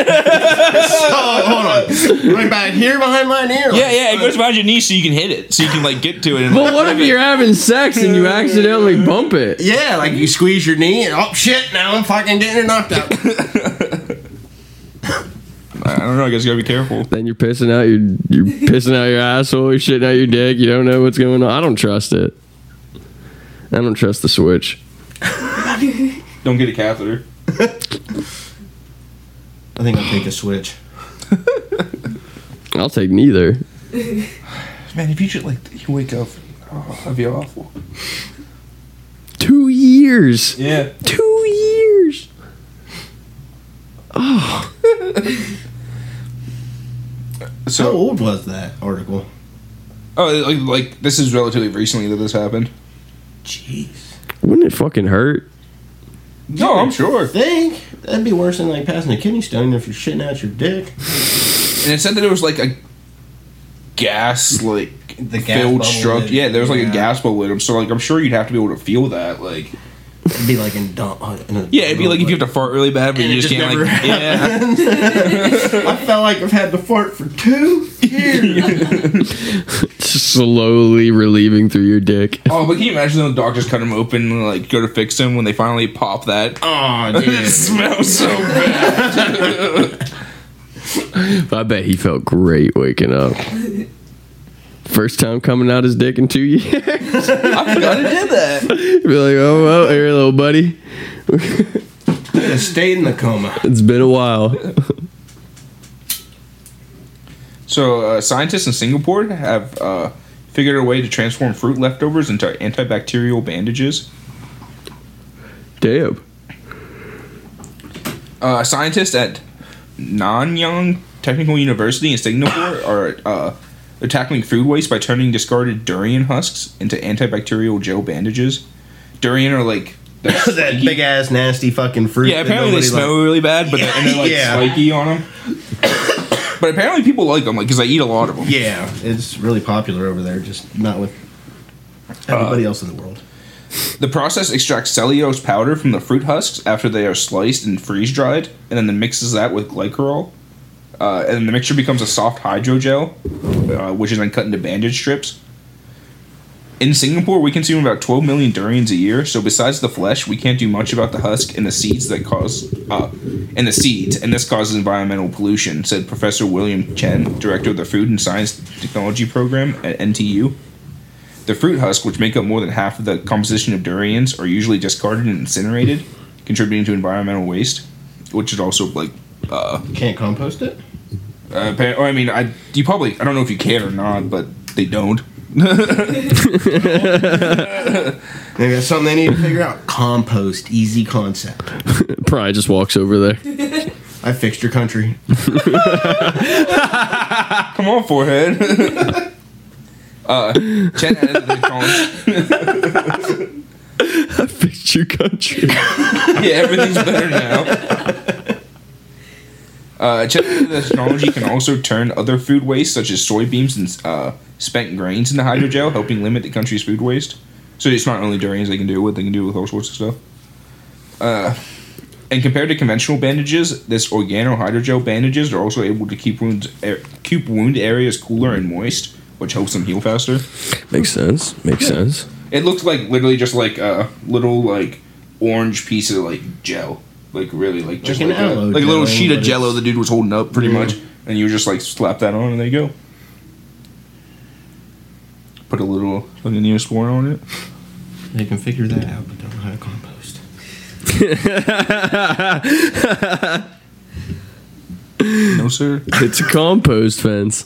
Oh, hold on. Right back here behind my ear. Yeah, yeah, it goes behind your knee so you can hit it, so you can like get to it. And, But like, what if it. you're having sex and you accidentally bump it? Yeah, like you squeeze your knee and oh shit, now I'm fucking getting it knocked out. I don't know. I guess you gotta be careful. Then you're pissing out your, you're pissing out your asshole, you're shitting out your dick. You don't know what's going on. I don't trust it. I don't trust the switch. Don't get a catheter. I think I'll take a switch. I'll take neither. Man, if you should like you wake up, uh, oh, that'd be awful. Two years. Yeah. Two years. Oh. How So, old was that article? oh, like, like this is relatively recently that this happened. Jeez. Wouldn't it fucking hurt? No, I'm sure. Think that'd be worse than like passing a kidney stone if you're shitting out your dick. And it said that it was like a gas like The gas filled bubble structure. in- Yeah, there was like a gas bubble in them. So like I'm sure you'd have to be able to feel that. Like It'd be like in dump. Uh, in a, yeah, it'd be like if you have to fart really bad, but you just just can't never like yeah. I felt like I've had to fart for two years. Slowly relieving through your dick. Oh, but can you imagine the doctors cut him open and like go to fix him when they finally pop that? oh, dude. it smells so bad. I bet he felt great waking up. First time coming out his dick in two years. I forgot it did that. Be like, oh well, here, little buddy. Could stayed in the coma. It's been a while. So uh, scientists in Singapore have uh, figured a way to transform fruit leftovers into antibacterial bandages. Damn. Uh, scientists at Nanyang Technical University in Singapore are uh, they're tackling food waste by turning discarded durian husks into antibacterial gel bandages. Durian are like that big ass nasty fucking fruit. yeah. Apparently they smell likes. really bad, but they're, and they're like Yeah. spiky on them. but apparently people like them, like because I eat a lot of them. Yeah, it's really popular over there, just not with uh, everybody else in the world. The process extracts cellulose powder from the fruit husks after they are sliced and freeze dried, and then mixes that with glycerol. Uh, and the mixture becomes a soft hydrogel, uh, which is then cut into bandage strips. In Singapore, we consume about 12 million durians a year. So besides the flesh, we can't do much about the husk and the seeds that cause uh, and the seeds, and this causes environmental pollution," said Professor William Chen, director of the Food and Science Technology Program at NTU. The fruit husk, which make up more than half of the composition of durians, are usually discarded and incinerated, contributing to environmental waste, which is also like uh, Can't compost it. Uh, or I mean, I you probably I don't know if you can or not, but they don't. Maybe that's something they need to figure out. Compost, easy concept. Probably just walks over there. I fixed your country. Come on, forehead. uh, Chen added the technology. Fix your country. yeah, everything's better now. Uh, the technology can also turn other food waste, such as soybeans and uh, spent grains, into hydrogel, helping limit the country's food waste. So it's not only durians they can do it with; they can do it with all sorts of stuff. Uh, and compared to conventional bandages, this organo hydrogel bandages are also able to keep wounds er, keep wound areas cooler and moist, which helps them heal faster. Makes sense. Makes sense. It looks like literally just like a little like orange piece of like gel, like really like just an like, a, aloe like a little gel, sheet of but jello it's- the dude was holding up pretty Yeah. much, and you just like slap that on and there you go. Put a little fucking neosporin on it. They can figure that out, but don't know how to compost. No sir. It's a compost fence.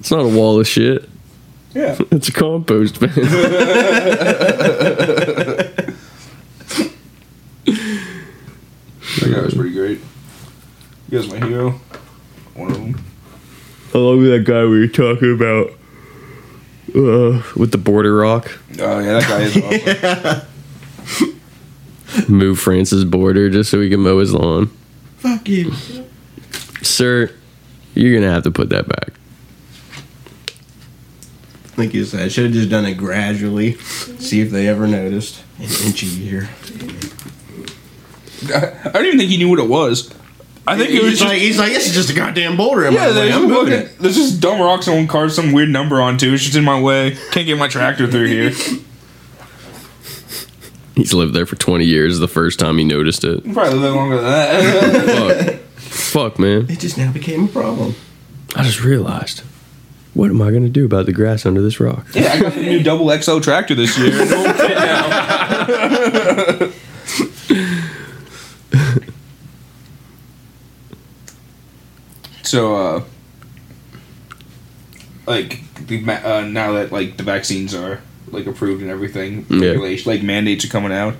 It's not a wall of shit. Yeah. It's a compost fence. That guy was pretty great. He was my hero. One of them. I love that guy we were talking about uh, with the border rock. Oh yeah, that guy is awesome. Move France's border just so he can mow his lawn. Fuck you. Sir, you're gonna have to put that back. Like you said, I should have just done it gradually. See if they ever noticed. An inch a year. I don't even think he knew what it was. I think it was he's just like, he's like, this is just a goddamn boulder in Yeah, my way. there's, I'm moving it. there's just dumb rocks someone carved some weird number on onto. It's just in my way. Can't get my tractor through here. He's lived there for 20 years. The first time he noticed it. Probably live longer than that. Fuck. Fuck, man. It just now became a problem. I just realized. What am I gonna do about the grass under this rock? yeah, I got the new double XL tractor this year. It won't fit now. So, uh, like the uh, now that like the vaccines are like approved and everything, Yeah. like mandates are coming out,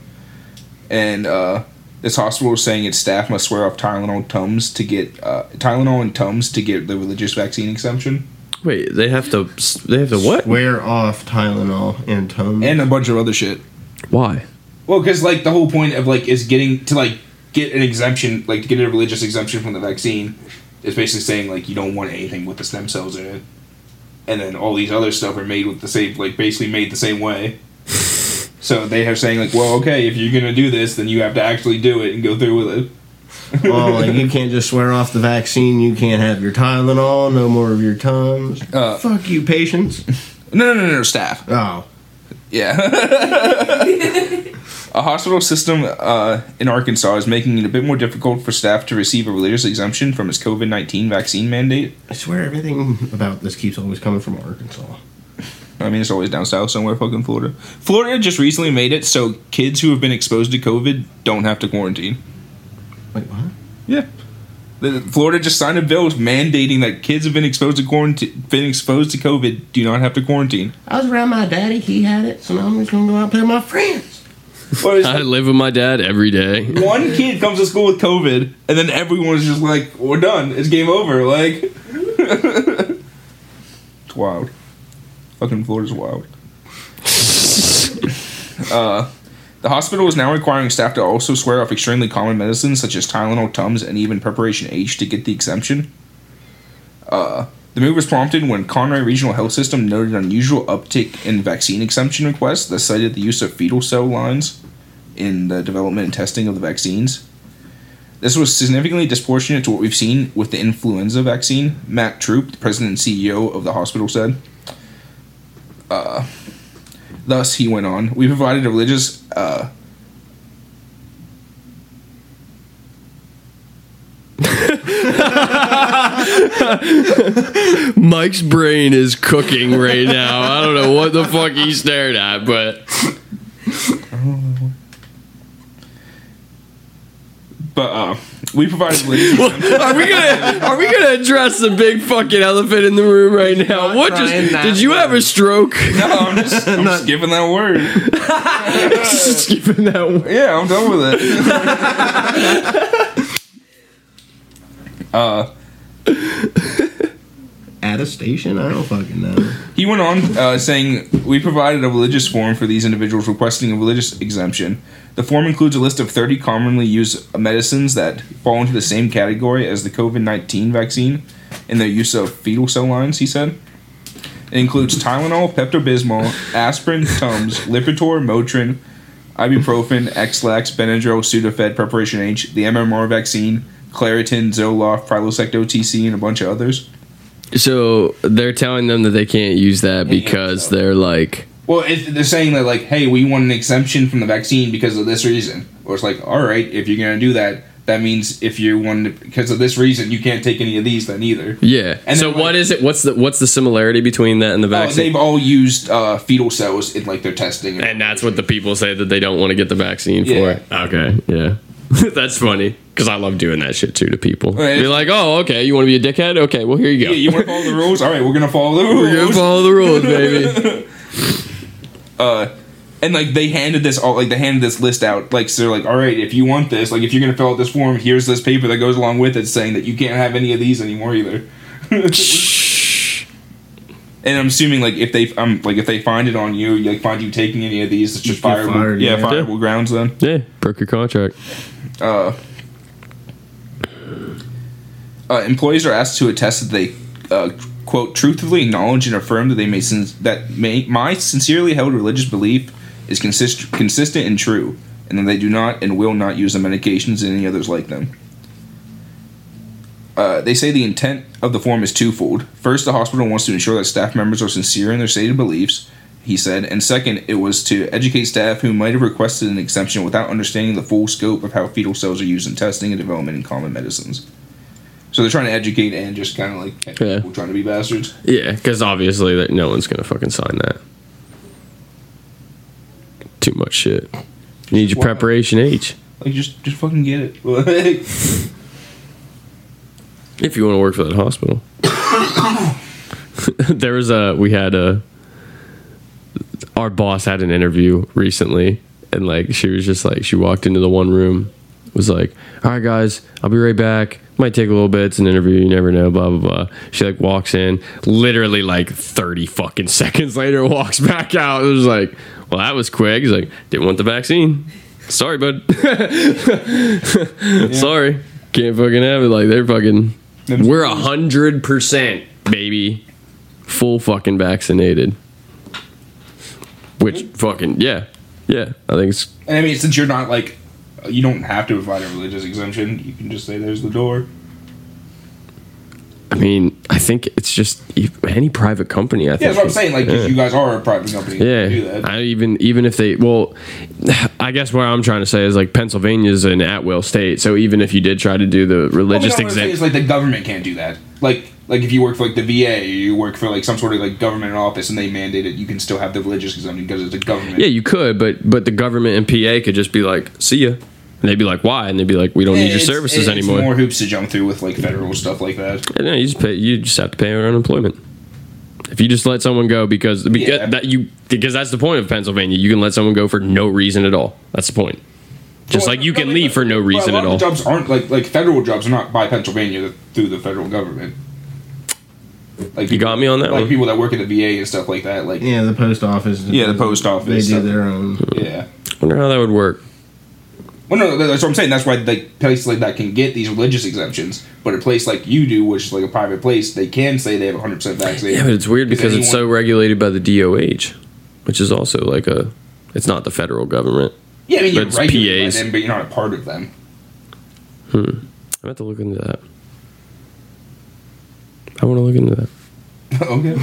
and uh, this hospital is saying its staff must swear off Tylenol Tums to get uh, Tylenol and Tums to get the religious vaccine exemption, Wait, they have to. They have to what? Wear off Tylenol and Tums. and a bunch of other shit. Why? Well, because like the whole point of like is getting to like get an exemption, like to get a religious exemption from the vaccine, is basically saying like you don't want anything with the stem cells in it, and then all these other stuff are made with the same, like basically made the same way. So they are saying like, well, okay, if you're gonna do this, then you have to actually do it and go through with it. well, like you can't just swear off the vaccine. You can't have your Tylenol. No more of your Tums. Uh, Fuck you, patients. No, no, no, no, staff. Oh, Yeah. A hospital system uh, in Arkansas is making it a bit more difficult for staff to receive a religious exemption from its COVID 19 vaccine mandate. I swear everything about this keeps always coming from Arkansas. I mean, it's always down south somewhere, fucking Florida. Florida just recently made it so kids who have been exposed to COVID don't have to quarantine. Wait, what? Yeah. Florida just signed a bill mandating that kids who have been exposed to quarantine, been exposed to COVID, do not have to quarantine. I was around my daddy. He had it, so now I'm just gonna go out and play with my friends. I live with my dad every day. one kid comes to school with COVID, and then everyone's just like, "We're done. It's game over." Like, it's wild. Fucking Florida's wild. uh, the hospital is now requiring staff to also swear off extremely common medicines such as Tylenol, Tums, and even Preparation H to get the exemption. Uh, the move was prompted when Conway Regional Health System noted unusual uptick in vaccine exemption requests that cited the use of fetal cell lines in the development and testing of the vaccines. This was significantly disproportionate to what we've seen with the influenza vaccine. Matt Troup, the president and CEO of the hospital, said. Uh, thus, he went on, we provided a religious. Uh, Mike's brain is cooking right now. I don't know what the fuck he stared at, but but uh, we provide religious Are we gonna are we gonna address the big fucking elephant in the room right now? What just did you have a stroke? No, I'm just, I'm just giving that word. just giving that one. Yeah, I'm done with it. uh, At a station? I don't fucking know. he went on uh, saying, We provided a religious form for these individuals requesting a religious exemption. The form includes a list of 30 commonly used medicines that fall into the same category as the COVID 19 vaccine in their use of fetal cell lines, he said. It includes Tylenol, Pepto-Bismol, aspirin, Tums, Lipitor, Motrin, ibuprofen, Ex-Lax, Benadryl, Sudafed, Preparation H, the MMR vaccine, Claritin, Zoloft, Prilosec OTC, and a bunch of others. So they're telling them that they can't use that because they're like Well, they're saying that like, hey, we want an exemption from the vaccine because of this reason. Or it's like, all right, if you're gonna do that, that means if you want to, because of this reason, you can't take any of these then either. yeah. And so like- what is it? What's the what's the similarity between that and the Uh, vaccine? they've all used uh, fetal cells in like their testing, and that's what the people say that they don't want to get the vaccine Yeah. for. Okay, yeah. That's funny because I love doing that shit too to people. Right. Be like, oh, okay, you want to be a dickhead? Okay, well here you go. Yeah, you want to follow the rules? All right, we're gonna follow the rules. We're gonna follow the rules, baby. uh, and like they handed this all like they handed this list out like so they're like all right if you want this like if you're gonna fill out this form here's this paper that goes along with it saying that you can't have any of these anymore either and i'm assuming like if they um like if they find it on you like find you taking any of these it's just You get fireable fired, yeah, yeah. fireable grounds then yeah, broke your contract. uh, uh, employees are asked to attest that they uh, quote truthfully acknowledge and affirm that they may sin- that may my sincerely held religious belief is consist- consistent and true, and that they do not and will not use the medications and any others like them. Uh, they say the intent of the form is twofold. First, the hospital wants to ensure that staff members are sincere in their stated beliefs, he said, and second, it was to educate staff who might have requested an exemption without understanding the full scope of how fetal cells are used in testing and development in common medicines. So they're trying to educate and just kind of like Yeah. people trying to be bastards. Yeah, because obviously that no one's gonna fucking sign that. Too much shit. You need your Wow. preparation H. Like just just fucking get it. If you want to work for that hospital. there was a we had a our boss had an interview recently and like she was just like she walked into the one room was like all right guys i'll be right back. Might take a little bit. It's an interview. You never know blah blah blah. She like walks in. Literally like 30 fucking seconds later walks back out. It was like well that was quick. He's like didn't want the vaccine. Sorry bud. Sorry. Can't fucking have it. Like they're fucking we're a hundred percent baby full fucking vaccinated. Which fucking yeah. Yeah. I think it's and I mean, since you're not like, you don't have to provide a religious exemption. You can just say there's the door. i mean i think it's just any private company i think Yeah, that's what I'm saying. Like, yeah. if you guys are a private company, you yeah, can do that. I even even if they well, I guess what I'm trying to say is like Pennsylvania's an at-will state, so even if you did try to do the religious no, what I'm saying exemption, is like the government can't do that. Like, like if you work for like the VA, or you work for like some sort of like government office, and they mandate it, you can still have the religious exemption because it's a government. yeah, you could, but but the government and PA could just be like, see ya, and they'd be like, why? And they'd be like, we don't need your It's- services it's anymore. more hoops to jump through with like federal stuff like that. And no, you just pay. You just have to pay unemployment. If you just let someone go because because Yeah. that you because that's the point of Pennsylvania. You can let someone go for no reason at all. That's the point. Just Well, like you no, can like, leave for no well, reason a lot at of all. the Jobs aren't like like federal jobs are not by Pennsylvania through the federal government. Like You got me on that Like one. people that work at the VA and stuff like that. Like Yeah, the post office. Yeah, the post office They do their own. yeah. Wonder how that would work. Well, no, that's what I'm saying. That's why like places like that can get these religious exemptions, but a place like you do, which is like a private place, they can say they have 100 percent vaccinated. Yeah, but it's weird because it's so regulated by the DOH, which is also like a. It's not the federal government. Yeah, I mean you're regulated by them, but you're not a part of them. Hmm. I have to look into that. I want to look into that. okay.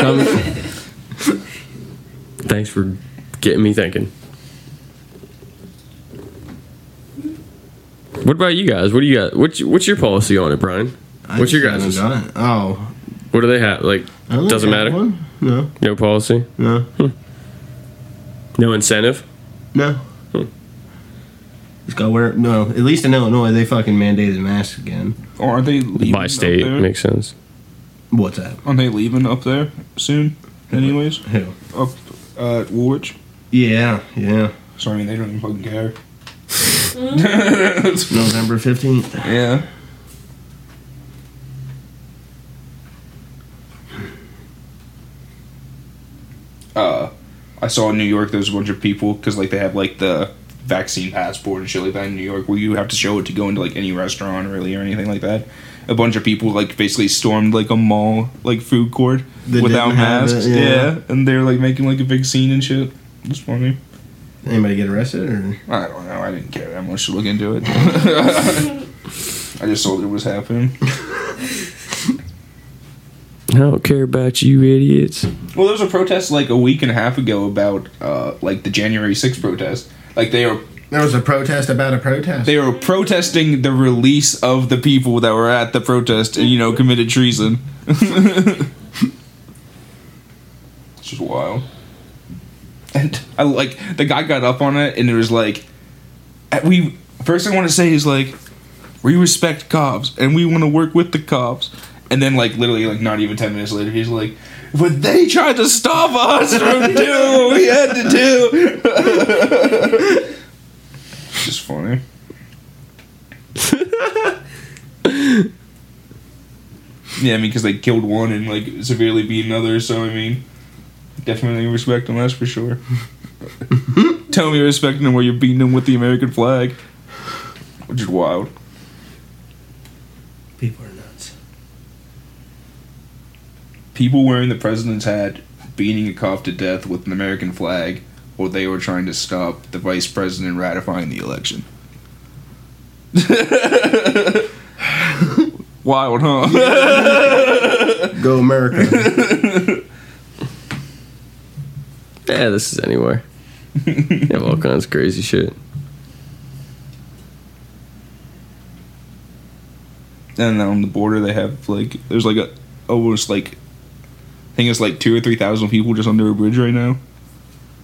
Um, thanks for getting me thinking. What about you guys? What do you got? What's what's your policy on it, Brian? I What's your guys'? haven't done it. Oh, What do they have? Like, I doesn't matter. One. No, No policy. no, No incentive. no. Just go wear no. At least in Illinois, they fucking mandated masks again. Or aren't they leaving By up state there? makes sense. What's that? Aren't they leaving up there soon? Anyways, Who? up uh, at Woolwich. Yeah, yeah. So I mean, they don't even fucking care. November fifteenth. Yeah. Uh, I saw in New York there's a bunch of people because like they have like the vaccine passport and shit like that in New York where you have to show it to go into like any restaurant really or anything like that. A bunch of people like basically stormed like a mall like food court That without masks. it, yeah. yeah. and they're like making like a big scene and shit. It's funny. Anybody get arrested or? I don't know. I didn't care that much to look into it. I just saw that it was happening. I don't care about you idiots. Well, there was a protest like a week and a half ago about uh, like the January 6th protest. Like they are There was a protest about a protest. they were protesting the release of the people that were at the protest and you know committed treason. it's just wild. And I like the guy got up on it and it was like we first I want to say is like we respect cops and we want to work with the cops. And then like literally like not even 10 minutes later he's like but they tried to stop us from doing what we had to do. It's just funny. yeah, I mean, because they killed one and like severely beat another, so I mean, definitely respect them. That's for sure. Tell me you're respecting them while you're beating them with the American flag, which is wild. People are nuts. People wearing the president's hat, beating a cop to death with an American flag, or they were trying to stop the vice president ratifying the election. Wild, huh? Go America. Yeah, this is anywhere. you have all kinds of crazy shit. and on the border they have like there's like a almost like I think it's like two or three thousand people just under a bridge right now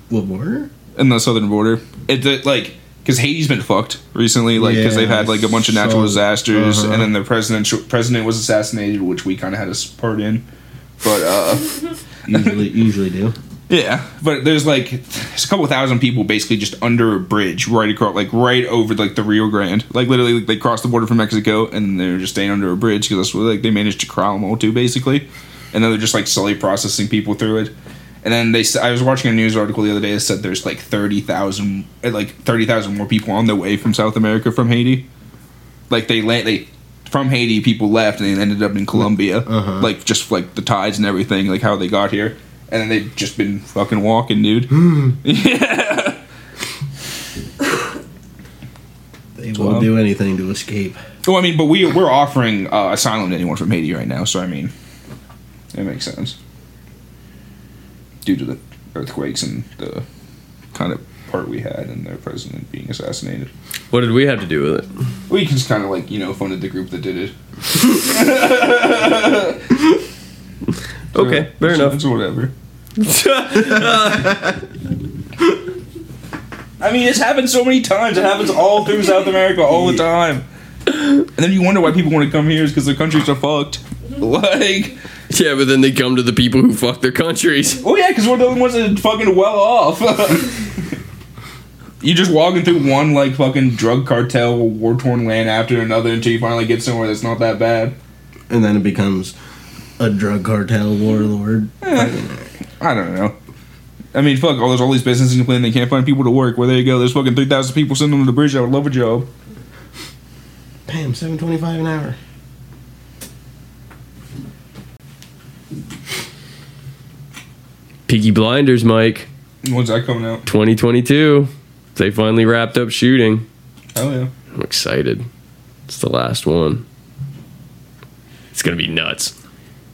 what border? in the southern border. It's like because Haiti's been fucked recently, like because they've had like a bunch of natural So- disasters, uh-huh. and then the president president was assassinated, which we kind of had a s- part in. But uh, Usually, usually do. Yeah, but there's like there's a couple thousand people basically just under a bridge right across, like right over like the Rio Grande, like literally like, they crossed the border from Mexico and they're just staying under a bridge because that's what like they managed to corral them all to basically, and then they're just like slowly processing people through it. And then they, I was watching a news article the other day that said there's like thirty thousand, like thirty thousand more people on their way from South America from Haiti. Like they land, they from Haiti, people left and they ended up in Colombia, Uh-huh. like just like the tides and everything, like how they got here, and then they've just been fucking walking, dude. yeah, They will wild. do anything to escape. well, I mean, but we we're offering uh, asylum to anyone from Haiti right now, so I mean, it makes sense due to the earthquakes and the kind of part we had in their president being assassinated. What did we have to do with it? We just kind of like you know funded the group that did it. Okay, fair It's- enough. It's whatever. I mean, it's happened so many times. It happens all through South America all the time. And then you wonder why people want to come here is because their countries are fucked. Like, Yeah, but then they come to the people who fuck their countries. oh yeah, because we're the only ones that are fucking well off. you just walking through one like fucking drug cartel war torn land after another until you finally get somewhere that's not that bad. And then it becomes a drug cartel warlord. Eh, I don't know. I mean, fuck, all there's all these businesses complaining they can't find people to work. Well, there you go. There's fucking 3,000 people sitting on the bridge. I would love a job. Bam, seven twenty-five an hour. Peaky Blinders, Mike. When's that coming out? 2022. They finally wrapped up shooting. Oh, yeah. I'm excited. It's the last one. It's gonna be nuts.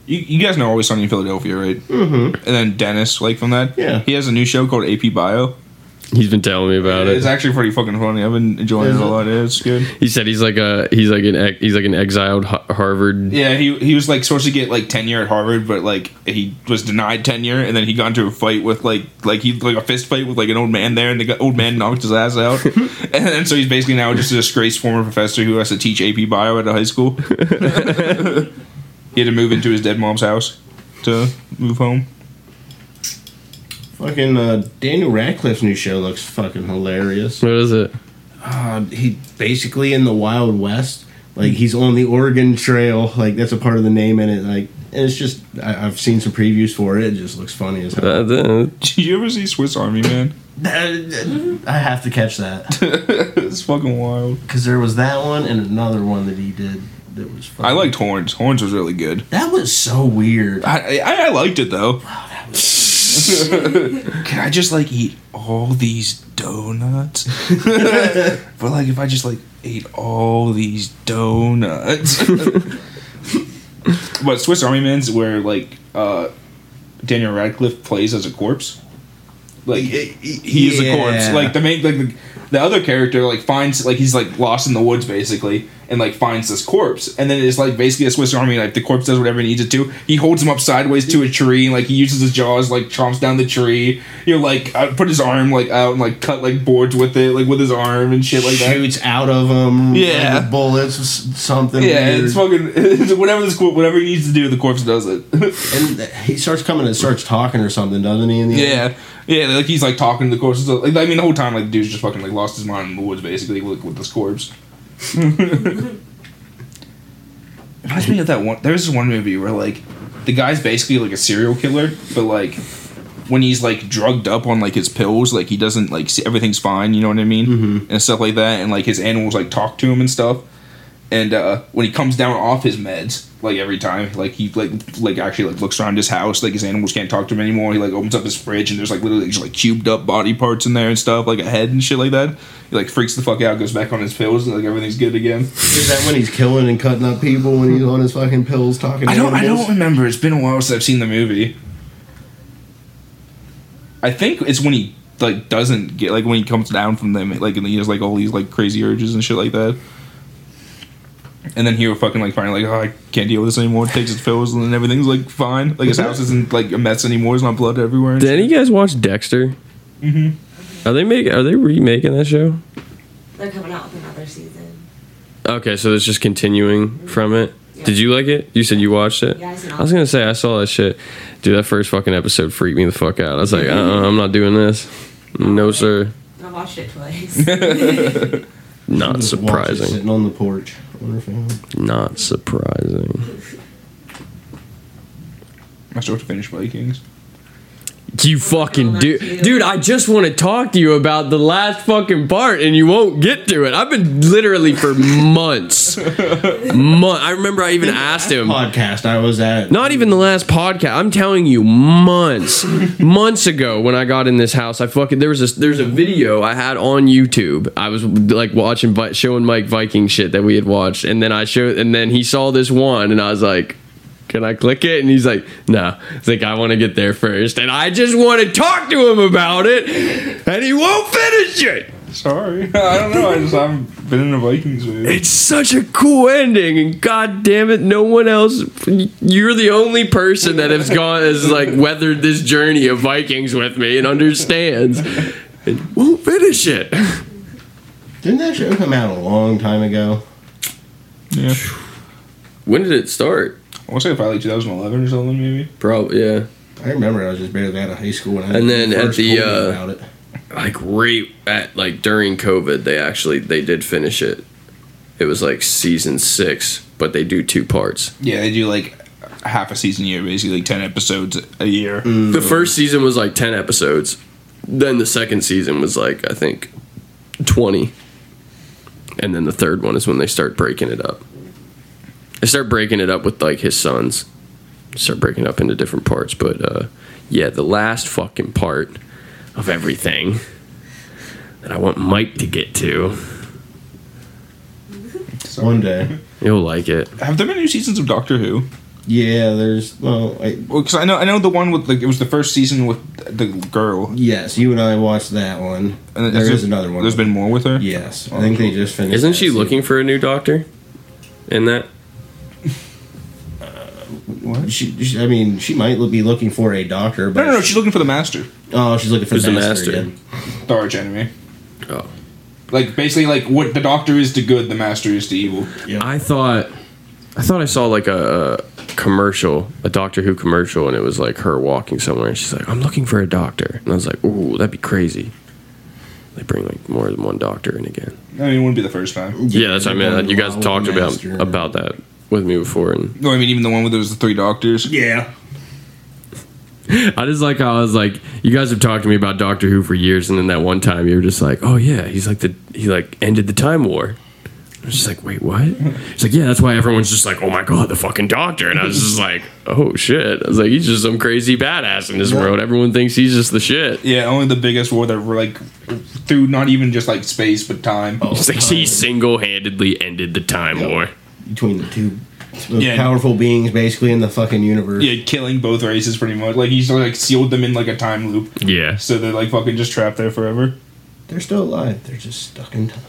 You, you guys know Always Sunny in Philadelphia, right? Mm-hmm. And then Dennis, like from that. Yeah. He has a new show called AP Bio. He's been telling me about it. It's actually pretty fucking funny. I've been enjoying Is it a it? lot. Yeah, it's good. He said he's like a he's like an ex- he's like an exiled Har- Harvard. Yeah, he he was like supposed to get like tenure at Harvard, but like he was denied tenure, and then he got into a fight with like like he like a fist fight with like an old man there, and the old man knocked his ass out, and then so he's basically now just a disgraced former professor who has to teach AP Bio at a high school. he had to move into his dead mom's house to move home. Fucking uh, Daniel Radcliffe's new show looks fucking hilarious. What is it? Uh, he basically in the Wild West. Like he's on the Oregon Trail. Like that's a part of the name in it. Like and it's just I, I've seen some previews for it. It just looks funny as hell. Did you ever see Swiss Army Man? I have to catch that it's fucking wild. because there was that one and another one that he did that was. I liked Horns. Horns was really good. that. Was so weird. I, I I liked it though. Can I just like eat all these donuts? but like if I just like ate all these donuts. but Swiss Army Men's where like uh Daniel Radcliffe plays as a corpse. Like he is a corpse. Like the main like the, the other character like finds like he's like lost in the woods basically and like finds this corpse and then it's like basically a Swiss Army like the corpse does whatever he needs it to. He holds him up sideways to a tree and like he uses his jaws like chomps down the tree. You know like uh, put his arm like out and like cut like boards with it like with his arm and shit like that. shoots out of him. Yeah. with bullets. Something. Yeah, weird. it's fucking whatever this whatever he needs to do. The corpse does it. and he starts coming and starts talking or something, doesn't he? In the end? Yeah. Like he's like talking to the corpse. Like I mean, the whole time like the dude's just fucking like lost his mind in the woods basically with, with this corpse. Reminds me of that one. There's this one movie where like the guy's basically like a serial killer, but like when he's like drugged up on like his pills, like he doesn't like see, everything's fine. You know what I mean? Mhm. And stuff like that, and like his animals like talk to him and stuff. And uh, when he comes down off his meds, like every time, like he like like actually like looks around his house, like his animals can't talk to him anymore. He like opens up his fridge and there's like literally just like cubed up body parts in there and stuff, like a head and shit like that. He like freaks the fuck out, goes back on his pills, and like everything's good again. Is that when he's killing and cutting up people when he's on his fucking pills talking? I don't. I don't remember. It's been a while since I've seen the movie. I think it's when he like doesn't get like when he comes down from them, like and he has like all these like crazy urges and shit like that. And then he will fucking like finally like oh I can't deal with this anymore. Takes his pills and then everything's like fine. Like his house isn't like a mess anymore. There's not blood everywhere. Did any of you guys watch Dexter? Mhm. Are they make Are they remaking that show? They're coming out with another season. Okay, so it's just continuing from it. Did you like it? You said you watched it. Yeah, I seen I was gonna say I saw that shit. Dude, that first fucking episode freaked me the fuck out. I was like, uh, I'm not doing this. No, sir. I watched it twice. Not Just watch it surprising. Sitting on the porch. Wonder if he- Not surprising. I still have to finish Vikings. You fucking dude, dude. I just want to talk to you about the last fucking part, and you won't get to it. I've been literally for months, month. I remember I even asked him. podcast I was at. Not even the last podcast. I'm telling you, months, months ago when I got in this house, I fucking there was a there's a video I had on YouTube. I was like watching showing Mike Viking shit that we had watched, and then I showed, and then he saw this one, and I was like. Can I click it? And he's like, no. It's like, I want to get there first. And I just want to talk to him about it. And he won't finish it. Sorry, I don't know. I just haven't been in a Vikings movie. It's such a cool ending, and god damn it, no one else. You're the only person that has gone has like weathered this journey of Vikings with me and understands. And won't finish it. Didn't that show come out a long time ago? Yeah, When did it start? I want to say probably 2011 or something, maybe. Probably yeah. I remember I was just barely out of high school when I And then at the, uh, about it. Like right at like during COVID, they actually they did finish it. It was like season six, but they do two parts. Yeah, they do like half a season a year, basically like 10 episodes a year. The first season was like 10 episodes. Then the second season was like, I think, 20. And then the third one is when they start breaking it up. They start breaking it up with like his sons. Start breaking it up into different parts. But uh, yeah, the last fucking part of everything that I want Mike to get to, One day. you'll like it. Have there been new seasons of Doctor Who? Yeah, there's well, I, Well, because I know I know the one with like it was the first season with the girl. yes, you and I watched that one. And there is is another one. There's been more with her. Yes, I think they just finished. Isn't that she season. looking for a new doctor? In that? What? She, she, I mean, she might be looking for a doctor, but No, no, no. She's looking for the master, oh, she's looking for Who's the the master. master? the arch enemy. Oh. Like basically, like what the doctor is to good, the master is to evil. Yeah. I thought I thought I saw like a, a commercial, a Doctor Who commercial, and it was like her walking somewhere, and she's like, "I'm looking for a doctor," and I was like, "Ooh, that'd be crazy." They bring like more than one doctor in again. I mean, it wouldn't be the first time. Yeah, that's what I they're mean. You guys talked about about that with me before, and No, I mean even the one where there was the three doctors. Yeah, I just like how I was like, you guys have talked to me about Doctor Who for years, and then that one time you were just like, oh yeah, he's like the he like ended the time war. I was just like, wait, what? He's like, yeah, that's why everyone's just like, oh my god, the fucking doctor. And I was just like, oh shit. I was like, he's just some crazy badass in this Yeah. world. Everyone thinks he's just the shit. Yeah, only the biggest war that were like through not even just like space but time. He's like, he single handedly ended the time war. Between the two Yeah. powerful beings, basically in the fucking universe. Yeah, killing both races pretty much. Like he's like sealed them in like a time loop, Yeah. so they're like fucking just trapped there forever. They're still alive. They're just stuck in time.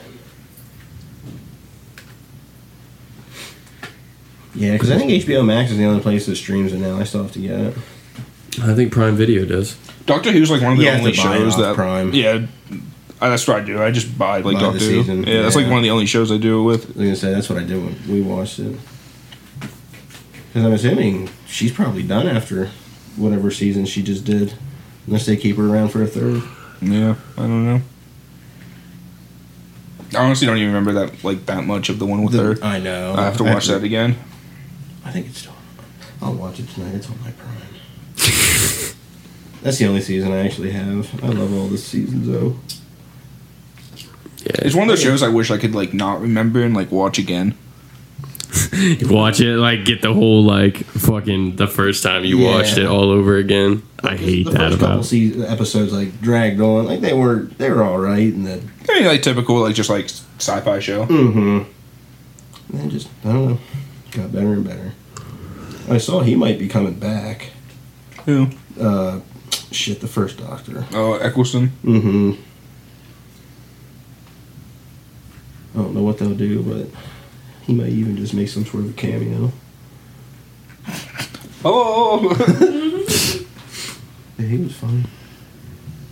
Yeah, because I think HBO Max is the only place that streams it now. I still have to get it. I think Prime Video does. Doctor Who's like one of the You have only to shows that Prime. Yeah, I, that's what I do. I just buy like Buy the Doctor Who. season. Yeah, that's like Yeah. one of the only shows I do it with. I was gonna say that's what I did when we watched it. Because I'm assuming she's probably done after whatever season she just did, unless they keep her around for a third. Yeah, I don't know. I honestly don't even remember that like that much of the one with her. I know. I have to watch that again. I think it's still. I'll watch it tonight. It's on my Prime. That's the only season I actually have. I love all the seasons though. Yeah. It's one of those shows I wish I could like not remember and like watch again. You watch it, like, get the whole, like, fucking, the first time you Yeah. watched it all over again. I hate the that first couple about season, episodes like dragged on. Like they were they were all right, and then I mean, like typical like just like sci-fi show. mm-hmm. And then just I don't know, got better and better. I saw he might be coming back. Who? Uh, shit, the first Doctor. Oh, Eccleston. Mm-hmm. I don't know what they'll do, but he might even just make some sort of a cameo. Oh, Yeah, he was fine.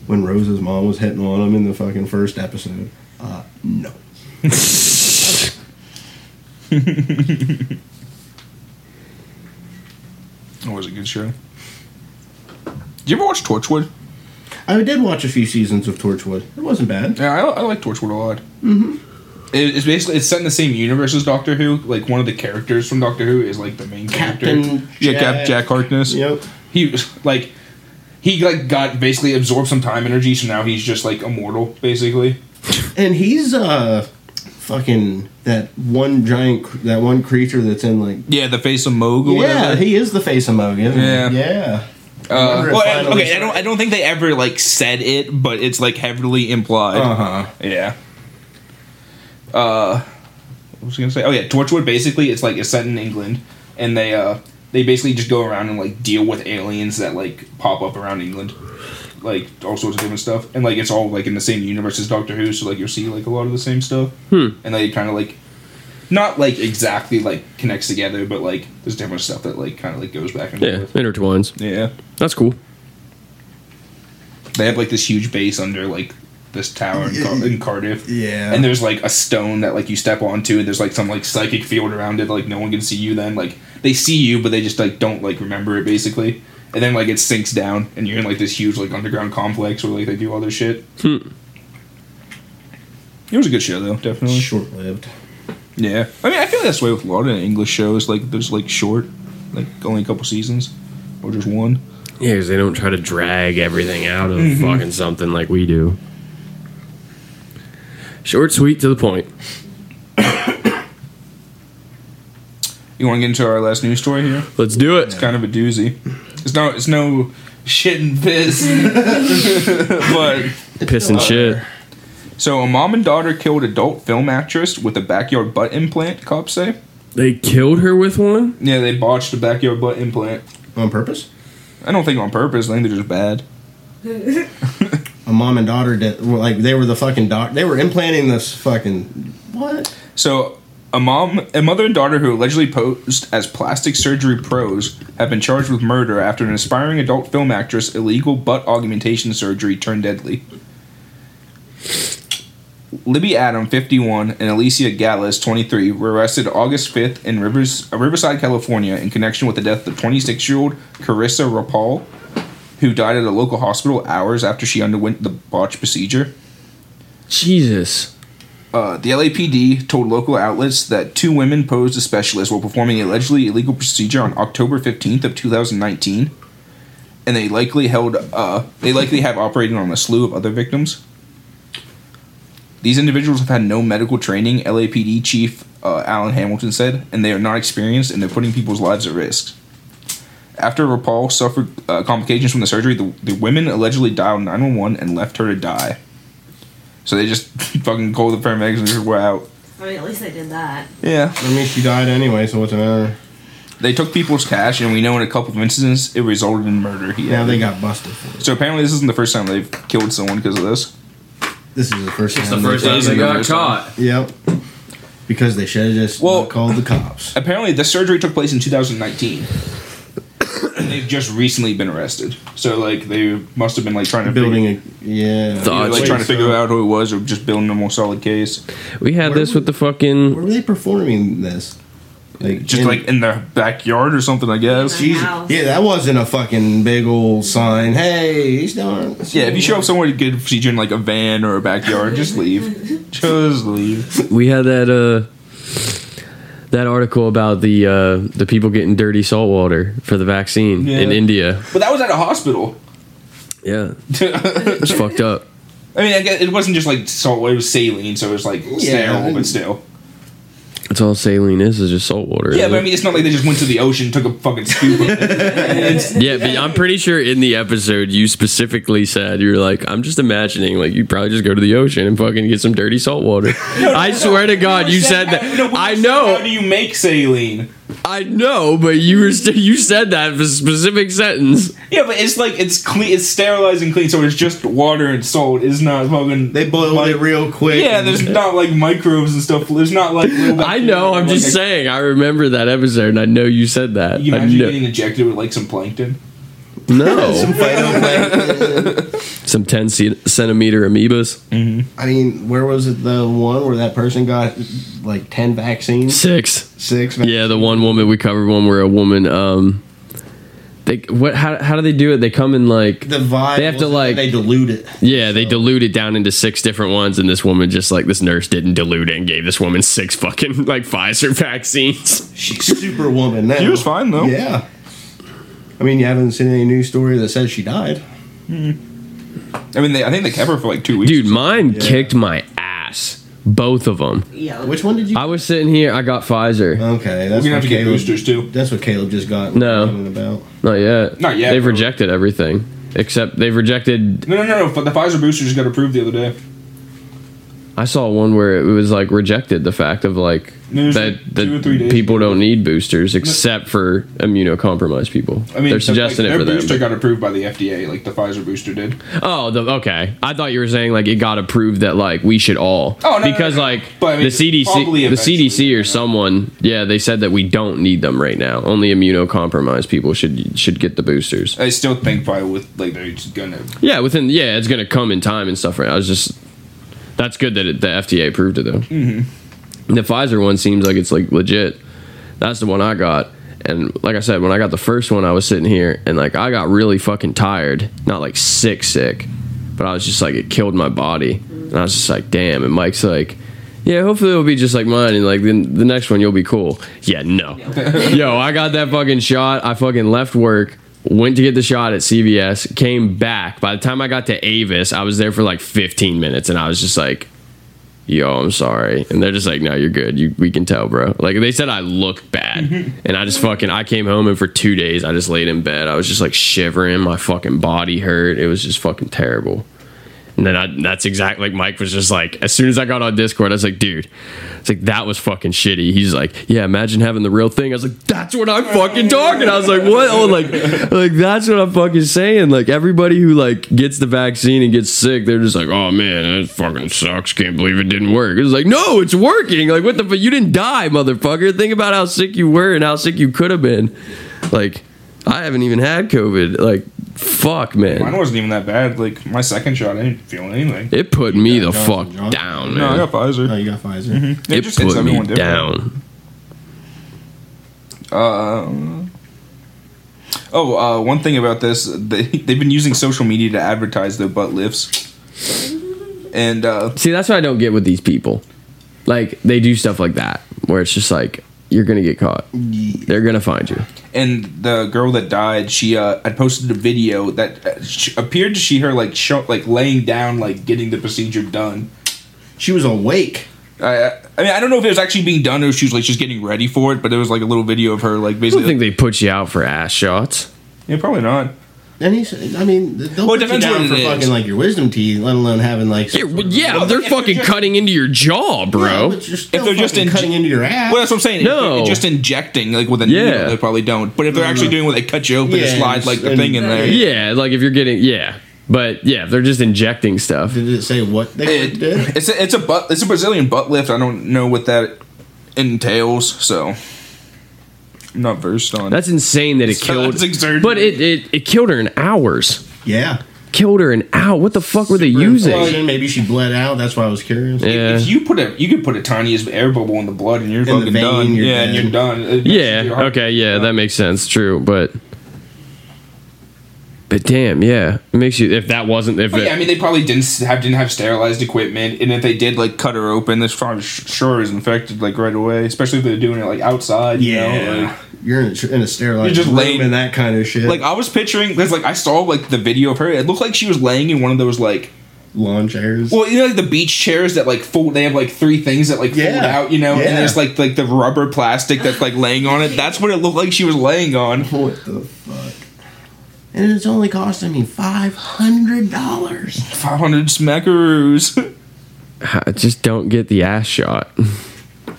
When Rose's mom was hitting on him in the fucking first episode. Uh, no. that was a good show. Did you ever watch Torchwood? I did watch a few seasons of Torchwood. It wasn't bad. Yeah, I, I like Torchwood a lot. Mm-hmm. It, it's basically it's set in the same universe as Doctor Who. Like one of the characters from Doctor Who is like the main Captain character. Yeah, Cap, Jack. Jack Harkness. Yep. He was like he like got basically absorbed some time energy, so now he's just like immortal, basically. And he's uh fucking that one giant cr- that one creature that's in like Yeah, the face of Moog or yeah whatever. he is the face of Moog Yeah. he? yeah Uh, well, okay, I don't I don't think they ever like said it, but it's like heavily implied. uh-huh Yeah. Uh, what was I gonna say? Oh yeah, Torchwood. Basically, it's like it's set in England, and they uh they basically just go around and like deal with aliens that like pop up around England, like all sorts of different stuff, and like it's all like in the same universe as Doctor Who, so like you'll see like a lot of the same stuff, Hmm. and they kind of like. Not like exactly like connects together, but like there's different stuff that like kind of like goes back and Yeah, forth. intertwines. Yeah, That's cool. they have like this huge base under like this tower in, Car- in Cardiff. yeah. And there's like a stone that like you step onto and there's like some like psychic field around it like no one can see you then. Like they see you but they just like don't like remember it basically. And then like it sinks down and you're in like this huge like underground complex where like they do all this shit. Hmm. it was a good show though definitely. Short lived yeah. I mean i feel like that's the way with a lot of english shows like there's like short like only a couple seasons or just one. Yeah, because they don't try to drag everything out of Mm-hmm. fucking something like we do. Short, sweet, to the point. you want to get into our last news story here Let's do it. it's kind of a doozy it's no it's no shit and piss but Piss and shit. So, a mom and daughter killed adult film actress with a backyard butt implant, cops say. They killed her with one. Yeah, they botched a backyard butt implant. On purpose? I don't think on purpose. I think they're just bad. A mom and daughter did. Like they were the fucking doc. They were implanting this fucking what? So, a mom, a mother and daughter who allegedly posed as plastic surgery pros have been charged with murder after an aspiring adult film actress' illegal butt augmentation surgery turned deadly. Libby Adam, 51, and Alicia Galaz, 23, were arrested August 5th in Rivers, Riverside, California, in connection with the death of 26-year-old Karissa Rapal, who died at a local hospital hours after she underwent the botched procedure. Jesus. Uh, the LAPD told local outlets that two women posed as specialists while performing the allegedly illegal procedure on October 15th of 2019, and they likely held uh, they likely have operated on a slew of other victims. These individuals have had no medical training, LAPD Chief uh, Alan Hamilton said, and they are not experienced and they're putting people's lives at risk. After Rapal suffered uh, complications from the surgery, the, the women allegedly dialed 911 and left her to die. So they just fucking called the paramedics and just were out. I mean, at least they did that. Yeah. I mean, she died anyway, so what's the matter? They took people's cash, and we know in a couple of instances it resulted in murder. He Now they got busted for it. So apparently, this isn't the first time they've killed someone because of this. This is the first It's time. the they- first time Isn't they got first time. caught. Yep. Because they should have just Well- called the cops. Apparently, the surgery took place in 2019, and they've just recently been arrested. So like, they must have been like trying to Building figure, a yeah. Thought- either, like Wait, trying to so figure out who it was, or just building a more solid case. We had Where this were- with the fucking. Where were they performing this? Like Just in- like in their backyard or something, I guess. Yeah. Jesus. house. Yeah, that wasn't a fucking big old sign. Hey, he's doing. Yeah, if you show up somewhere to get a procedure in like a van or a backyard, just leave. Just leave. We had that uh that article about the uh the people getting dirty salt water for the vaccine Yeah. in India. But that was at a hospital. Yeah, I it's fucked up. mean, I guess it wasn't just like salt water; it was saline, so it was like sterile, but still. That's all saline is is just salt water. Yeah, but I mean, it's not like they just went to the ocean, took a fucking scoop. of it. It's- Yeah, but I'm pretty sure in the episode you specifically said you were like, I'm just imagining like you probably just go to the ocean and fucking get some dirty salt water. I swear to God, you said that. No, I you said, know, How do you make saline? I know, but you were st- you said that for a specific sentence. Yeah, but it's like it's clean, it's sterilized and clean, so it's just water and salt. It's not fucking. They boiled like- it real quick. Yeah, and- there's not like microbes and stuff. There's not like. I know. I'm bacteria, just like, saying. I remember that episode, and I know you said that. You I imagine know- getting injected with like some plankton. No, some phytoplankton. some 10 ce- centimeter amoebas. I mean, where was it? The one where that person got like ten vaccines, Six. six. Yeah, the one woman we covered one where a woman um they what how how do they do it? They come in like The vibe. They have to, like- they dilute it. yeah, they dilute it down into six different ones, and this woman just like this nurse didn't dilute it and gave this woman six fucking like Pfizer vaccines. She's superwoman now. She was fine, though. Yeah. I mean, you haven't seen any news story that says she died. Hmm. I mean, they, I think they kept her for like two weeks. Dude, mine Yeah. kicked my ass, both of them. Yeah. Which one did you? I was sitting here, I got Pfizer. okay, we're that's gonna what have to get Caleb. boosters too. That's what Caleb just got. No. About. Not yet. Not yet, They've bro. rejected everything except they've rejected. No, no, no, no. But the Pfizer booster just got approved the other day. I saw one where it was like rejected the fact of like that like that two or three days people don't need boosters except for immunocompromised people. I mean, they're suggesting like, it for their booster got approved by the FDA, like the Pfizer booster did. Oh, the, okay. I thought you were saying like it got approved that like we should all. Oh, no, because no, no. like But I mean, the CDC, the CDC or someone, yeah, they said that we don't need them right now. Only immunocompromised people should should get the boosters. I still think probably with like they're just gonna. Yeah, within yeah, it's gonna come in time and stuff. Right. I was just that's good that it, the FDA approved it though. Mm-hmm. The Pfizer one seems like it's like legit. That's the one I got. And like I said, when I got the first one, I was sitting here and like I got really fucking tired. Not like sick, sick, but I was just like it killed my body. And I was just like, damn. And Mike's like, yeah, hopefully it'll be just like mine. And like the, the next one, you'll be cool. Yeah, no. Yo, I got that fucking shot. I fucking left work, went to get the shot at CVS, came back. By the time I got to Avis, I was there for like 15 minutes, and I was just like, "Yo, I'm sorry." And they're just like, "No, you're good. You, we can tell, bro." Like they said, I look bad, and I just fucking I came home and for two days I just laid in bed. I was just like shivering. My fucking body hurt. It was just fucking terrible. And then I, that's exactly like Mike was just like, as soon as I got on Discord, I was like, dude, it's like that was fucking shitty. He's like, yeah, imagine having the real thing. I was like, that's what I'm fucking talking. I was like, what? Oh, like, like that's what I'm fucking saying. Like everybody who like gets the vaccine and gets sick, they're just like, oh man, that fucking sucks. Can't believe it didn't work. It's like, no, it's working. Like what the? fuck? you didn't die, motherfucker. Think about how sick you were and how sick you could have been. Like, I haven't even had COVID. Like, fuck, man. Mine wasn't even that bad. Like my second shot, I didn't feel anything. It put me the Johnson fuck Johnson? down, man. No, I got Pfizer. Oh, you got Pfizer. It, it just hits put me everyone different. down. Uh, oh, uh, one thing about this, they, they've been using social media to advertise their butt lifts. And uh, See, that's what I don't get with these people. Like, they do stuff like that where it's just like, you're gonna get caught. They're gonna find you. and the girl that died, she uh, had posted a video that uh, appeared to see her like show, like laying down, like getting the procedure done. She was awake. I, I mean, I don't know if it was actually being done or if she was like just getting ready for it, but there was like a little video of her like I basically. don't think they put you out for ass shots. yeah, probably not. And he's, I mean, they'll Well, it put you down for it is. fucking like your wisdom teeth, let alone having like. Yeah, well, yeah Well, they're if they're fucking just- cutting into your jaw, Yeah, bro. but you're still If they're just fucking inj- cutting into your ass. Well, that's what I'm saying. If No. they're just injecting like with a Yeah. needle, they probably don't. But if they're actually doing what they cut you open Yeah, and slide like the and- thing in there. yeah, like if you're getting, yeah. But yeah, they're just injecting stuff. Did it say what they It, did? it's a, it's a butt it's a Brazilian butt lift. I don't know what that entails, so I'm not versed on. That's insane that it So killed. that's exertion. But it, it, it killed her in hours. Yeah. Killed her in hours. What the fuck were they Super using? infection, Maybe she bled out. That's why I was curious. Yeah. If you put a you could put a tiniest air bubble in the blood and you're In the fucking vein, done. you're yeah, and dead. you're done. It- Yeah. your heart- Okay. Yeah, that makes sense. True, but but damn, yeah, it makes you. If that wasn't, if oh, it, yeah, I mean, they probably didn't have didn't have sterilized equipment, and if they did like cut her open, this probably sh- sure is infected like right away. Especially if they're doing it like outside. You Yeah. know, like, You're in a, in a sterilized You're just room laying- and that kind of shit. like I was picturing because like I saw like the video of her. It looked like she was laying in one of those like lawn chairs. well, you know, like the beach chairs that like fold. They have like three things that like fold out, you know, Yeah. and there's like like the rubber plastic that's like laying on it. That's what it looked like she was laying on. what the fuck? And it's only costing me five hundred dollars. Five hundred smackaroos. just don't get the ass shot,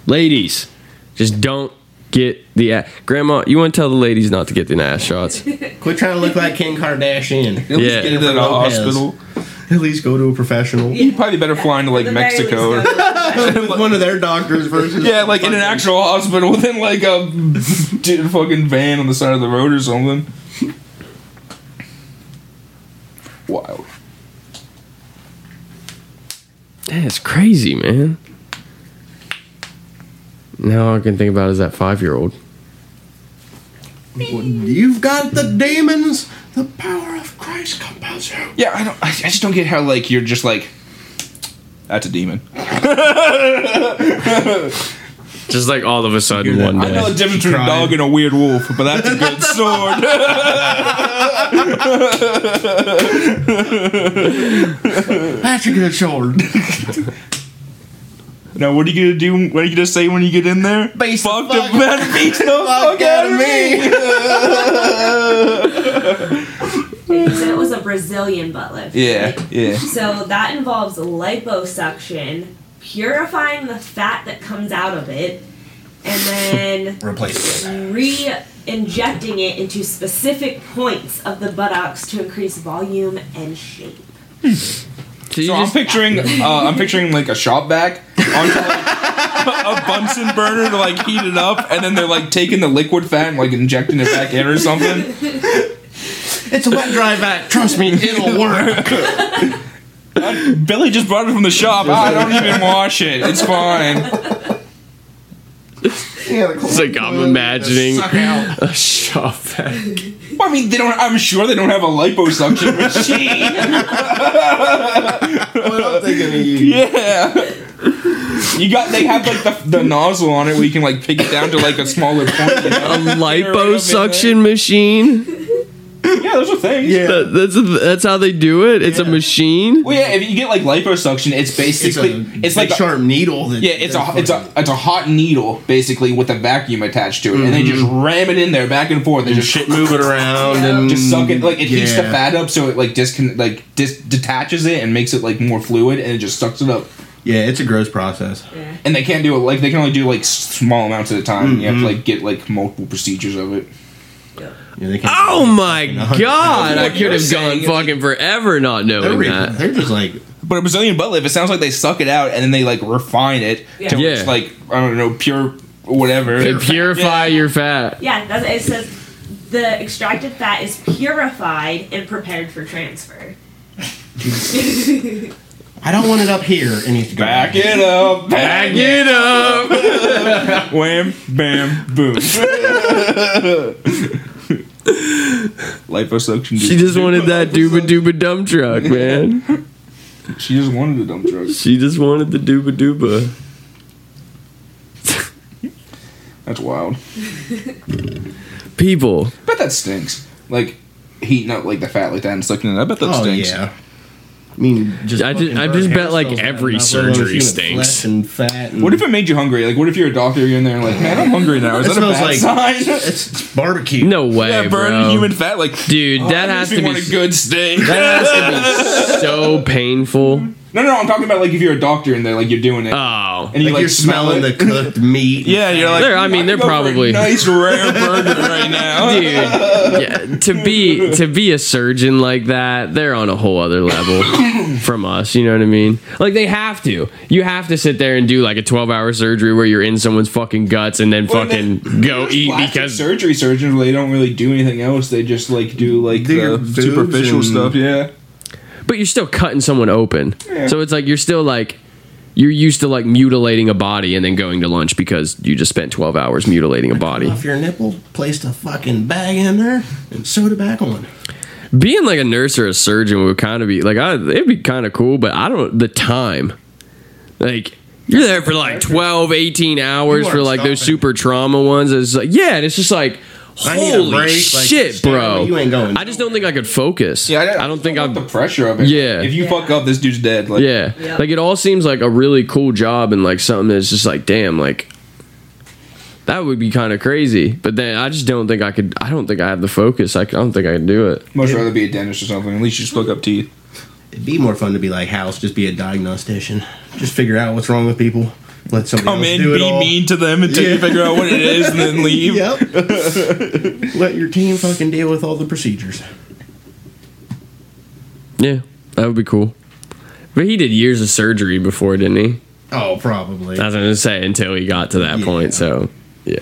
ladies. Just don't get the ass. Grandma, you want to tell the ladies not to get the ass shots? Quit trying to look like Kim Kardashian. At least Yeah. get it at a hospital. At least go to a professional. You'd probably better flying to like the Mexico. or With one of their doctors versus Yeah, like in an actual hospital within like a dude, fucking van on the side of the road or something. Wild. That's crazy, man. Now all I can think about is that five year old. You've got the demons. The power of Christ compels you. Yeah, I don't. I, I just don't get how like you're just like. That's a demon. Just like all of a sudden Hear that? one I know the difference between a Crying. dog and a weird wolf, but that's a good sword. That's a good sword. now, what are you gonna do? What are you gonna say when you get in there? Beat the fuck fuck- the man, beat the fuck out of me. You said it was a Brazilian butt lift. Yeah, right? yeah. So that involves liposuction, purifying the fat that comes out of it, and then Replace it. re-injecting it into specific points of the buttocks to increase volume and shape. So you So I'm just- picturing, uh, I'm picturing like a shop vac onto like, a Bunsen burner to like heat it up, and then they're like taking the liquid fat and like injecting it back in or something. It's a wet dry vac. Trust me, it'll work. Billy just brought it from the shop. I don't even wash it. It's fine. It's like I'm imagining Suck out. a shop vac. Well, I mean, they don't. I'm sure they don't have a liposuction machine. What I'm thinking of you. Yeah. You got. They have like the, the nozzle on it where you can like pick it down to like a smaller point. You know? A liposuction machine. Yeah, those are things. Yeah. That- that's that's how they do it. It's a machine. Well, yeah. If you get like liposuction, it's It's basically a it's, big like a, sharp needle. That yeah, it's a it's a it's a hot needle basically with a vacuum attached to it, and they mm-hmm. just ram it in there back and forth. They and just shit moving around Yeah. and just suck it like it heats the yeah. fat up so it like discon like dis- detaches it and makes it like more fluid and it just sucks it up. Yeah, it's a gross process. Yeah. And they can't do it like they can only do like s- small amounts at a time. You have to mm-hmm. like get like multiple procedures of it. Yeah, they can't- Oh my god! I could have gone fucking forever not They're, knowing that. they're just like But a Brazilian butt lift, it sounds like they suck it out and then they like refine it Yeah. to Yeah. it's like I don't know pure whatever. They purify Yeah. your fat. Yeah, that's, it says the extracted fat is purified and prepared for transfer. I don't want it up here. It needs to go Back it up, Back back it up. Wham, bam, boom. Liposuction. She just wanted that dooba dooba dump truck, man. She just wanted a dump truck. She just wanted the dooba dooba. That's wild. People, I bet that stinks. Like heating up like the fat like that and sucking it. I bet that Oh stinks. yeah. I mean, just I just- I just bet, like, every not let alone surgery stinks. flesh And fat. And What if it made you hungry? Like, what if you're a doctor? You're in there like, man, I'm hungry now. Is It that a bad like- sign? it's, it's barbecue? no way, yeah, burning bro. human fat. Like, Dude, oh, that makes has to be a good steak. that has to be so painful. No, no, no. I'm talking about like if you're a doctor and they're like you're doing it, Oh, and you like, like you're smell smelling it. the cooked meat. yeah, you're like. They're- I mean, they're could go for a probably- nice rare burger right now. dude, yeah, to be to be a surgeon like that, they're on a whole other level from us. You know what I mean? Like they have to. You have to sit there and do like a twelve-hour surgery where you're in someone's fucking guts and then Well, fucking then go eat because surgery surgeons they don't really do anything else. They just like do like Do the superficial and- stuff. Yeah. But you're still cutting someone open. Yeah. So it's like you're still like you're used to like mutilating a body and then going to lunch because you just spent 12 hours mutilating a body. Off your nipple, placed a fucking bag in there, and sewed it back on. Being like a nurse or a surgeon would kind of be like I, it'd be kind of cool, but I don't the time. Like you're there for like 12, 18 hours for like those super trauma ones. It's like yeah, and it's just like I need a holy break, like, shit, stay bro. you ain't going I just don't think I could focus. Yeah, I, don't think I'm I'm the pressure of it. Yeah. If you Yeah. fuck up, this dude's dead. Like, Yeah. Yeah. Like it all seems like a really cool job and like something that's just like, damn, like that would be kind of crazy. But then I just don't think I could. I don't think I have the focus. I, I don't think I can do it. Much rather be a dentist or something. At least you just fuck up teeth. It'd be more fun to be like House, just be a diagnostician, just figure out what's wrong with people. Let somebody Come else in, do it be all. mean to them until Yeah. you figure out what it is, and then leave. Yep. Let your team fucking deal with all the procedures. Yeah, that would be cool. But he did years of surgery before, didn't he? Oh, probably. I was gonna say until he got to that Yeah. point. So yeah,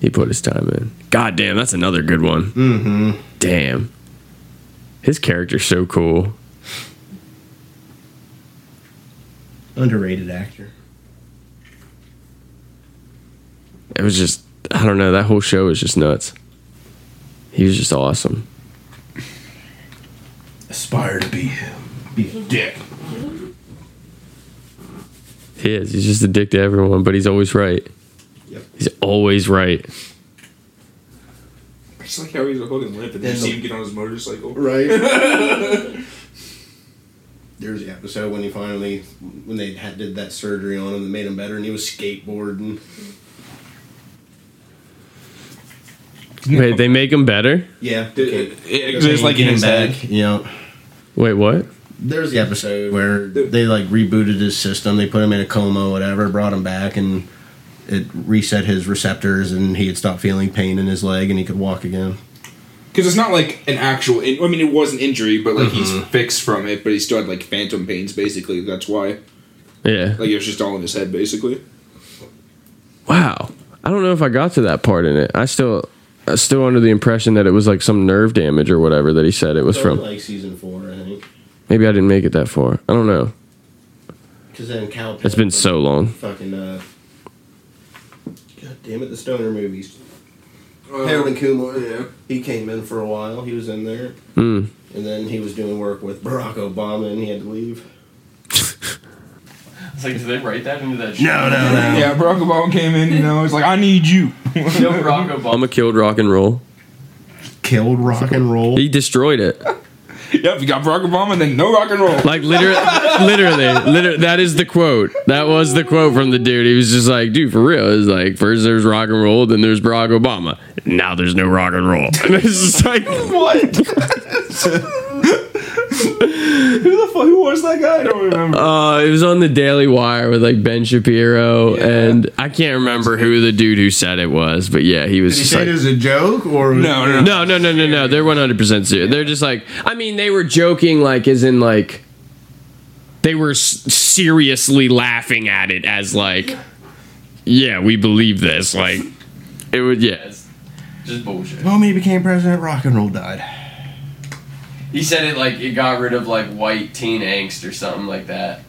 he put his time in. God damn, that's another good one. Mm-hmm. Damn, his character's so cool. Underrated actor. It was just I don't know. That whole show was just nuts. He was just awesome. Aspire to be him. be a dick. He is. He's just a dick to everyone, but he's always right. Yep. He's always right. It's like how he's a holding limp, and then you see him get on his motorcycle. Right. There's the episode when he finally, when they had, did that surgery on him that made him better, and he was skateboarding. Wait, they make him better? Yeah. It- okay. it exists like in Getting his back. head. You know, Wait, what? there's the episode where they like rebooted his system. They put him in a coma, whatever, brought him back, and it reset his receptors, and he had stopped feeling pain in his leg, and he could walk again. Because it's not like an actual. In- I mean, it was an injury, but like he's mm-hmm. fixed from it, but he still had like phantom pains. Basically, that's why. Yeah. Like it was just all in his head, basically. Wow. I don't know if I got to that part in it. I still, I still under the impression that it was like some nerve damage or whatever that he said it was from. like season four, I think. Maybe I didn't make it that far. I don't know. Because then Kal. It's been so long. Fucking. Uh, God damn it, the Stoner movies. Harold and Kumar. yeah. He came in for a while. He was in there, Mm. and then he was doing work with Barack Obama, and he had to leave. It's like, did they write that into that? No, no, no. Yeah, Barack Obama came in. You know, it's like I need you. Kill Barack Obama killed rock and roll. killed rock and roll. He destroyed it. Yep, you got Barack Obama, and then no rock and roll. Like literally, literally, literally, that is the quote. That was the quote from the dude. He was just like, dude, for real. It's like first there's rock and roll, then there's Barack Obama. Now there's no rock and roll. And it's just like, what? Who the fuck? Who was that guy? I don't remember. uh, it was on the Daily Wire with like Ben Shapiro, and I can't remember who the dude who said it was, but yeah, he was Did he just say like, it as a joke or No, no, no, no, no, no, no. They're one hundred percent serious. They're just like, I mean, they were joking, like, as in like, they were s- seriously laughing at it as like, yeah, we believe this. Like, it would, yeah, just bullshit. When he became president, rock and roll died. He said it like it got rid of like white teen angst or something like that.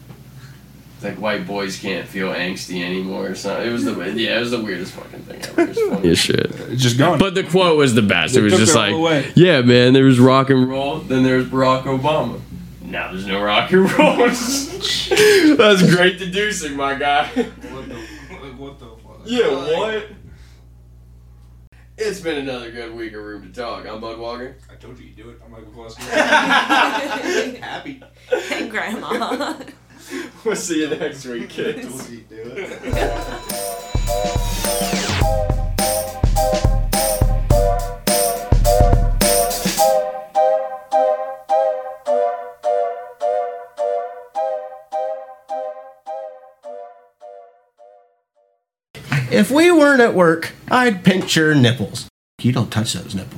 It's like white boys can't feel angsty anymore or something. It was the yeah, it was the weirdest fucking thing ever. It was funny as shit. It's just gone. But the quote was the best. They it was just like, away. yeah, man, there was rock and roll, then there was Barack Obama. Now there's no rock and roll. That's great deducing, my guy. what the, what the fuck? Yeah, what? It's been another good week of Room to Talk. I'm Bud Walker. I told you you'd do it. I'm Michael Kloski. Happy. Hey, Grandma. We'll see you next week, kids. I Told you you'd do it. If we weren't at work, I'd pinch your nipples. You don't touch those nipples.